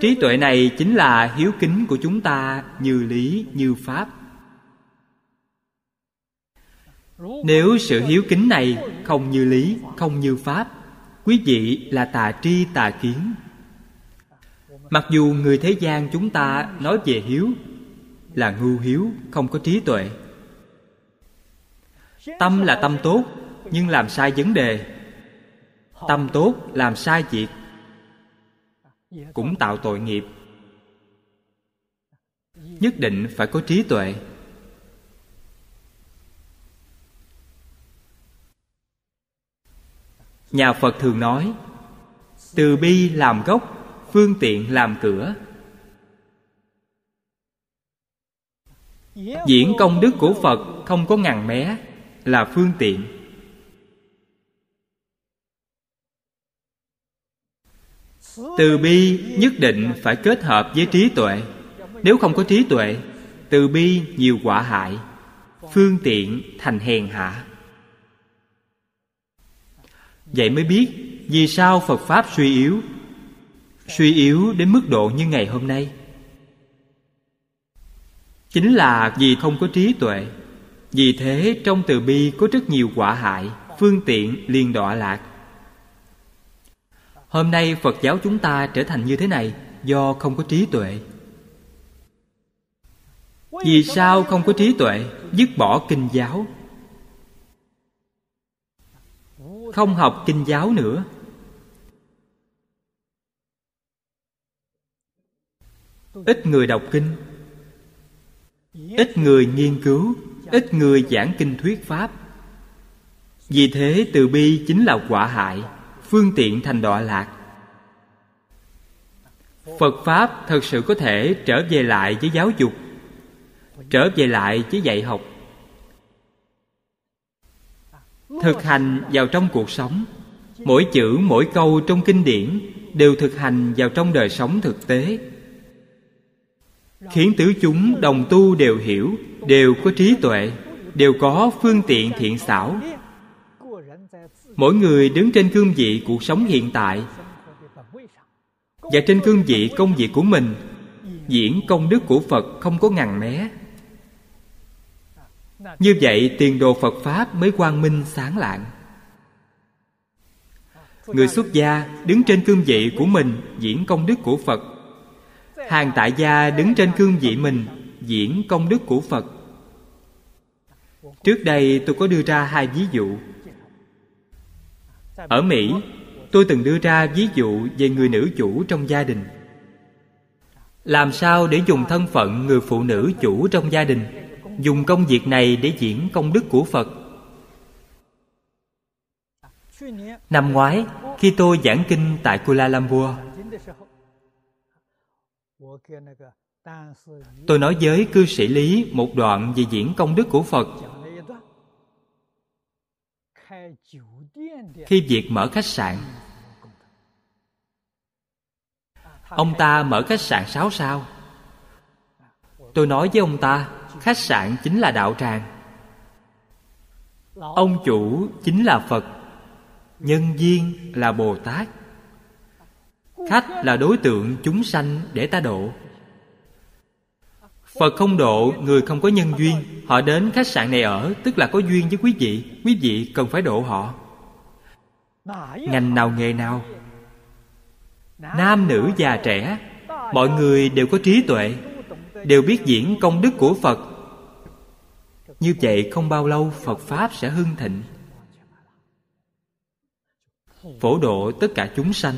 Trí tuệ này chính là hiếu kính của chúng ta như lý, như pháp. Nếu sự hiếu kính này không như lý, không như pháp, quý vị là tà tri tà kiến mặc dù người thế gian chúng ta nói về hiếu, là ngu hiếu, không có trí tuệ. Tâm là tâm tốt, nhưng làm sai vấn đề. Tâm tốt, làm sai việc, cũng tạo tội nghiệp. Nhất định phải có trí tuệ. Nhà phật thường nói, từ bi làm gốc phương tiện làm cửa. Diễn công đức của phật không có ngàn mé, là phương tiện. Từ bi nhất định phải kết hợp với trí tuệ. Nếu không có trí tuệ, từ bi nhiều quả hại. Phương tiện thành hèn hạ. Vậy mới biết vì sao phật pháp suy yếu suy yếu đến mức độ như ngày hôm nay. Chính là vì không có trí tuệ, vì thế trong từ bi có rất nhiều quả hại, phương tiện liền đọa lạc. Hôm nay phật giáo chúng ta trở thành như thế này do không có trí tuệ. Vì sao không có trí tuệ? Dứt bỏ kinh giáo. Không học kinh giáo nữa. Ít người đọc kinh, ít người nghiên cứu, ít người giảng kinh thuyết pháp. Vì thế từ bi chính là quả hại, phương tiện thành đọa lạc. Phật pháp thật sự có thể trở về lại với giáo dục, trở về lại với dạy học. Thực hành vào trong cuộc sống, mỗi chữ, mỗi câu trong kinh điển đều thực hành vào trong đời sống thực tế khiến tứ chúng đồng tu đều hiểu, đều có trí tuệ, đều có phương tiện thiện xảo. Mỗi người đứng trên cương vị cuộc sống hiện tại và trên cương vị công việc của mình, diễn công đức của phật không có ngằn mé. Như vậy tiền đồ phật pháp mới quang minh sáng lạng. Người xuất gia đứng trên cương vị của mình diễn công đức của phật hàng tại gia đứng trên cương vị mình, diễn công đức của phật. Trước đây tôi có đưa ra hai ví dụ. Ở mỹ, tôi từng đưa ra ví dụ về người nữ chủ trong gia đình. Làm sao để dùng thân phận người phụ nữ chủ trong gia đình, dùng công việc này để diễn công đức của phật? Năm ngoái, khi tôi giảng kinh tại kuala lumpur tôi nói với cư sĩ lý một đoạn về diễn công đức của phật. Khi việc mở khách sạn, ông ta mở khách sạn sáu sao? Tôi nói với ông ta, khách sạn chính là đạo tràng. Ông chủ chính là phật, nhân viên là bồ tát khách là đối tượng chúng sanh để ta độ. Phật không độ, người không có nhân duyên. Họ đến khách sạn này ở, tức là có duyên với quý vị. Quý vị cần phải độ họ. Ngành nào nghề nào? Nam, nữ, già, trẻ. Mọi người đều có trí tuệ, đều biết diễn công đức của phật. Như vậy không bao lâu, phật pháp sẽ hưng thịnh. Phổ độ tất cả chúng sanh.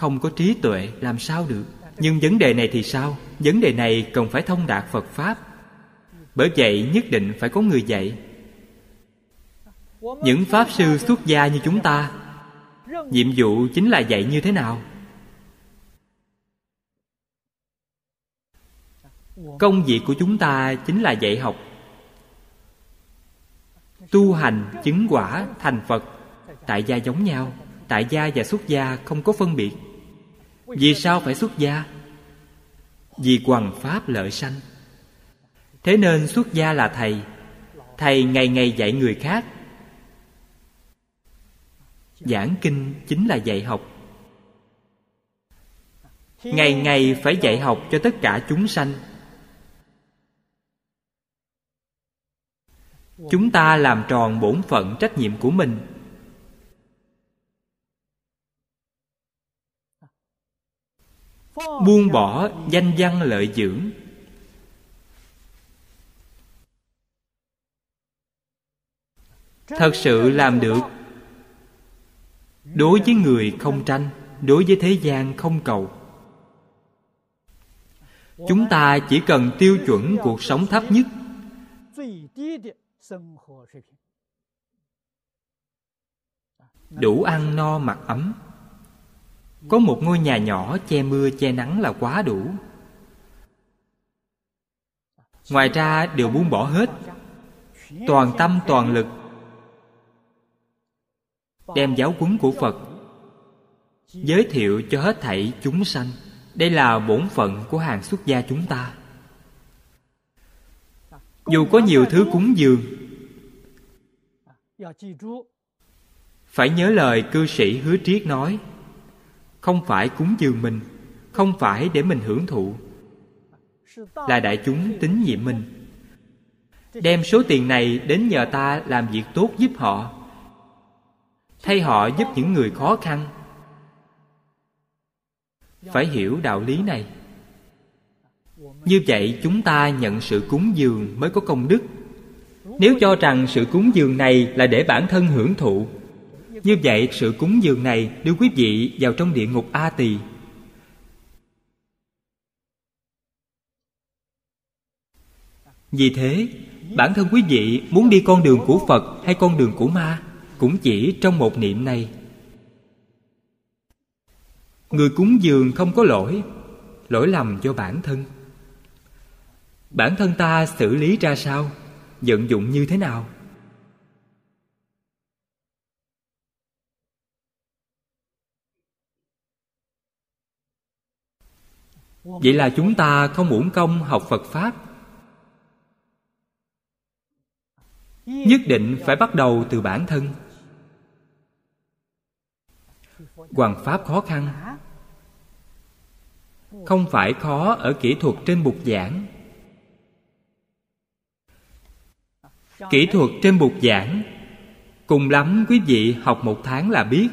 Không có trí tuệ, làm sao được? Nhưng vấn đề này thì sao? Vấn đề này cần phải thông đạt phật pháp. Bởi vậy nhất định phải có người dạy. Những pháp sư xuất gia như chúng ta, nhiệm vụ chính là dạy như thế nào? Công việc của chúng ta chính là dạy học. Tu hành, chứng quả, thành phật, tại gia giống nhau, tại gia và xuất gia không có phân biệt vì sao phải xuất gia? Vì quần pháp lợi sanh. Thế nên xuất gia là thầy. Thầy ngày ngày dạy người khác. Giảng kinh chính là dạy học. Ngày ngày phải dạy học cho tất cả chúng sanh. Chúng ta làm tròn bổn phận trách nhiệm của mình. Buông bỏ danh văn lợi dưỡng. Thật sự làm được. Đối với người không tranh, đối với thế gian không cầu. Chúng ta chỉ cần tiêu chuẩn cuộc sống thấp nhất. Đủ ăn no mặc ấm có một ngôi nhà nhỏ che mưa che nắng là quá đủ. Ngoài ra, đều buông bỏ hết. Toàn tâm, toàn lực đem giáo huấn của phật, giới thiệu cho hết thảy chúng sanh. Đây là bổn phận của hàng xuất gia chúng ta. Dù có nhiều thứ cúng dường, phải nhớ lời cư sĩ hứa triết nói không phải cúng dường mình, không phải để mình hưởng thụ. Là đại chúng tín nhiệm mình. Đem số tiền này đến nhờ ta làm việc tốt giúp họ, thay họ giúp những người khó khăn. Phải hiểu đạo lý này. Như vậy chúng ta nhận sự cúng dường mới có công đức. Nếu cho rằng sự cúng dường này là để bản thân hưởng thụ như vậy, sự cúng dường này đưa quý vị vào trong địa ngục a tỳ. Vì thế, bản thân quý vị muốn đi con đường của phật hay con đường của ma cũng chỉ trong một niệm này. Người cúng dường không có lỗi lỗi lầm cho bản thân. Bản thân ta xử lý ra sao, vận dụng như thế nào? Vậy là chúng ta không uổng công học phật pháp. Nhất định phải bắt đầu từ bản thân. Hoàng Pháp khó khăn. Không phải khó ở kỹ thuật trên bục giảng. Kỹ thuật trên bục giảng, Cùng lắm quý vị học một tháng là biết.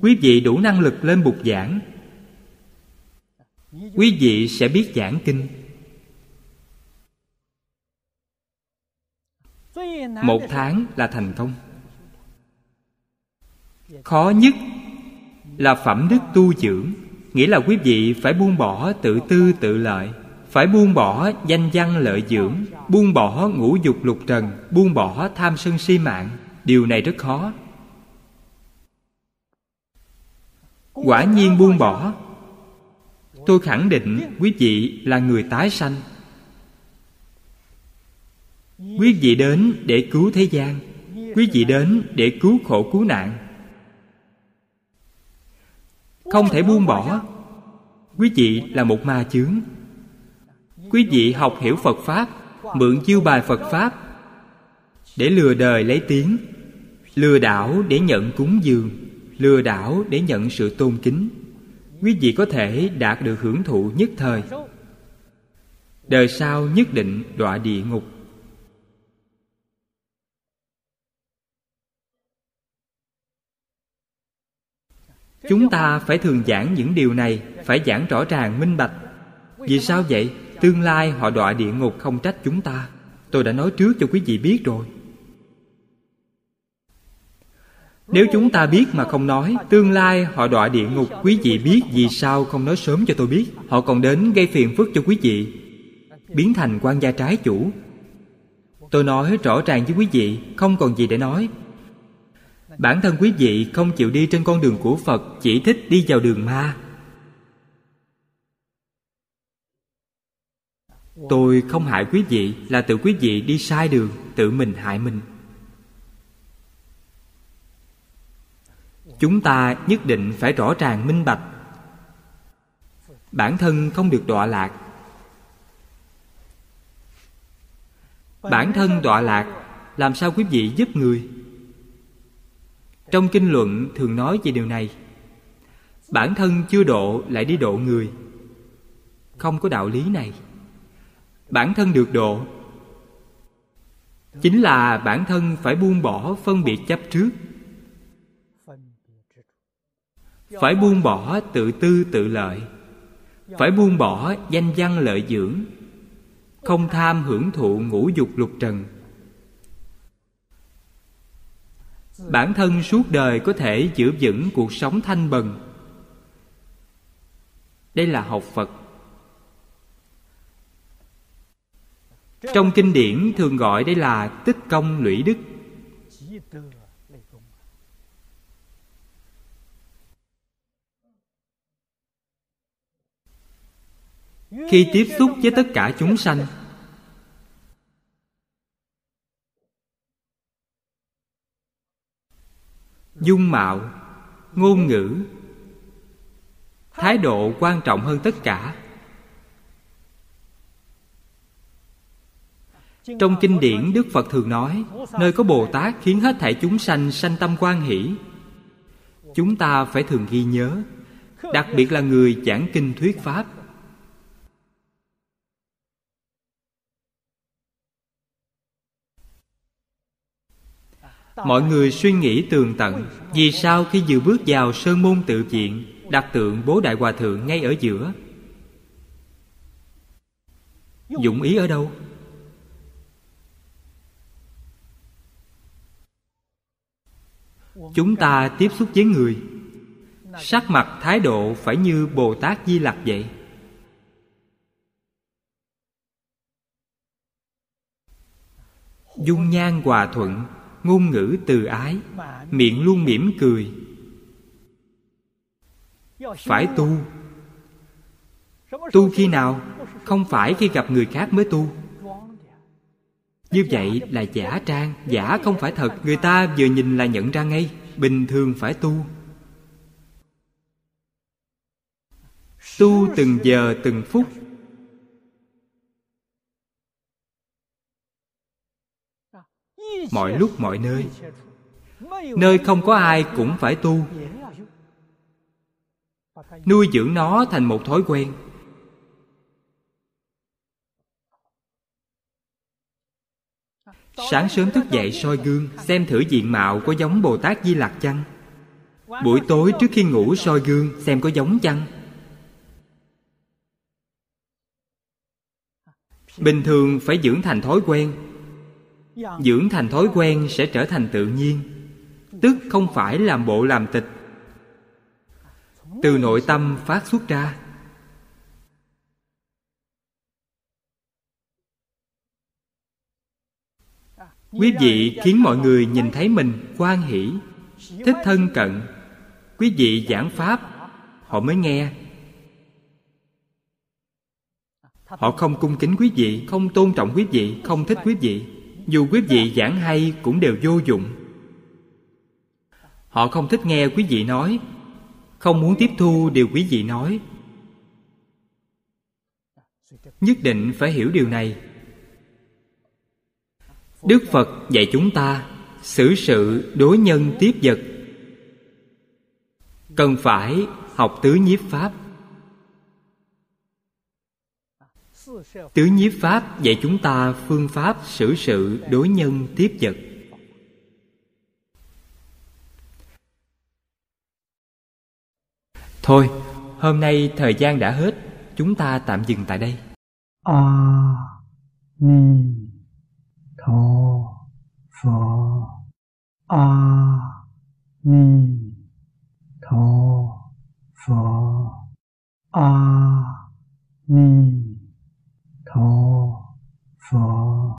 Quý vị đủ năng lực lên bục giảng. Quý vị sẽ biết giảng kinh. Một tháng là thành công. Khó nhất là phẩm đức tu dưỡng, nghĩa là quý vị phải buông bỏ tự tư tự lợi, phải buông bỏ danh văn lợi dưỡng, buông bỏ ngũ dục lục trần, buông bỏ tham sân si mạng. Điều này rất khó. Quả nhiên buông bỏ. tôi khẳng định quý vị là người tái sanh. Quý vị đến để cứu thế gian. Quý vị đến để cứu khổ cứu nạn. Không thể buông bỏ. Quý vị là một ma chướng. Quý vị học hiểu phật pháp mượn chiêu bài phật pháp để lừa đời lấy tiếng lừa đảo để nhận cúng dường lừa đảo để nhận sự tôn kính. Quý vị có thể đạt được hưởng thụ nhất thời. Đời sau nhất định đọa địa ngục. Chúng ta phải thường giảng những điều này, phải giảng rõ ràng, minh bạch. Vì sao vậy? Tương lai họ đọa địa ngục không trách chúng ta. Tôi đã nói trước cho quý vị biết rồi. Nếu chúng ta biết mà không nói, Tương lai họ đọa địa ngục, Quý vị biết vì sao không nói sớm cho tôi biết. Họ còn đến gây phiền phức cho quý vị. Biến thành quan gia trái chủ. Tôi nói rõ ràng với quý vị, Không còn gì để nói. Bản thân quý vị không chịu đi trên con đường của phật, chỉ thích đi vào đường ma. Tôi không hại quý vị là tự quý vị đi sai đường, tự mình hại mình. Chúng ta nhất định phải rõ ràng minh bạch. Bản thân không được đọa lạc. Bản thân đọa lạc, làm sao quý vị giúp người? Trong kinh luận thường nói về điều này, bản thân chưa độ lại đi độ người. Không có đạo lý này. Bản thân được độ. Chính là bản thân phải buông bỏ phân biệt chấp trước phải buông bỏ tự tư tự lợi. Phải buông bỏ danh văn lợi dưỡng. Không tham hưởng thụ ngũ dục lục trần. Bản thân suốt đời có thể giữ vững cuộc sống thanh bần. Đây là học phật. Trong kinh điển thường gọi đây là tích công lũy đức. Khi tiếp xúc với tất cả chúng sanh. Dung mạo, ngôn ngữ, thái độ quan trọng hơn tất cả. Trong kinh điển, đức phật thường nói, nơi có bồ tát khiến hết thảy chúng sanh sanh tâm quan hỷ. Chúng ta phải thường ghi nhớ, đặc biệt là người giảng kinh thuyết pháp mọi người suy nghĩ tường tận, vì sao khi vừa bước vào sơn môn tự viện, đặt tượng bố đại hòa thượng ngay ở giữa? Dụng ý ở đâu? Chúng ta tiếp xúc với người. Sắc mặt, thái độ phải như bồ tát di lặc vậy. Dung nhan hòa thuận ngôn ngữ từ ái, miệng luôn mỉm cười. Phải tu. Tu khi nào? Không phải khi gặp người khác mới tu. Như vậy là giả trang, giả không phải thật. Người ta vừa nhìn là nhận ra ngay. Bình thường phải tu. Tu từng giờ, từng phút mọi lúc, mọi nơi. Nơi không có ai cũng phải tu. Nuôi dưỡng nó thành một thói quen. Sáng sớm thức dậy soi gương, xem thử diện mạo có giống bồ tát di lặc chăng. Buổi tối trước khi ngủ soi gương, xem có giống chăng. Bình thường phải dưỡng thành thói quen dưỡng thành thói quen sẽ trở thành tự nhiên, tức không phải làm bộ làm tịch. Từ nội tâm phát xuất ra. Quý vị khiến mọi người nhìn thấy mình quan hỷ, thích thân cận. Quý vị giảng pháp, họ mới nghe. Họ không cung kính quý vị, không tôn trọng quý vị, không thích quý vị dù quý vị giảng hay cũng đều vô dụng. Họ không thích nghe quý vị nói, không muốn tiếp thu điều quý vị nói. Nhất định phải hiểu điều này. Đức phật dạy chúng ta xử sự đối nhân tiếp vật. Cần phải học tứ nhiếp pháp. Tứ nhiếp pháp dạy chúng ta phương pháp xử sự đối nhân tiếp vật. Thôi, hôm nay thời gian đã hết, chúng ta tạm dừng tại đây. A ni tho pho. A ni tho pho. A ni tho phật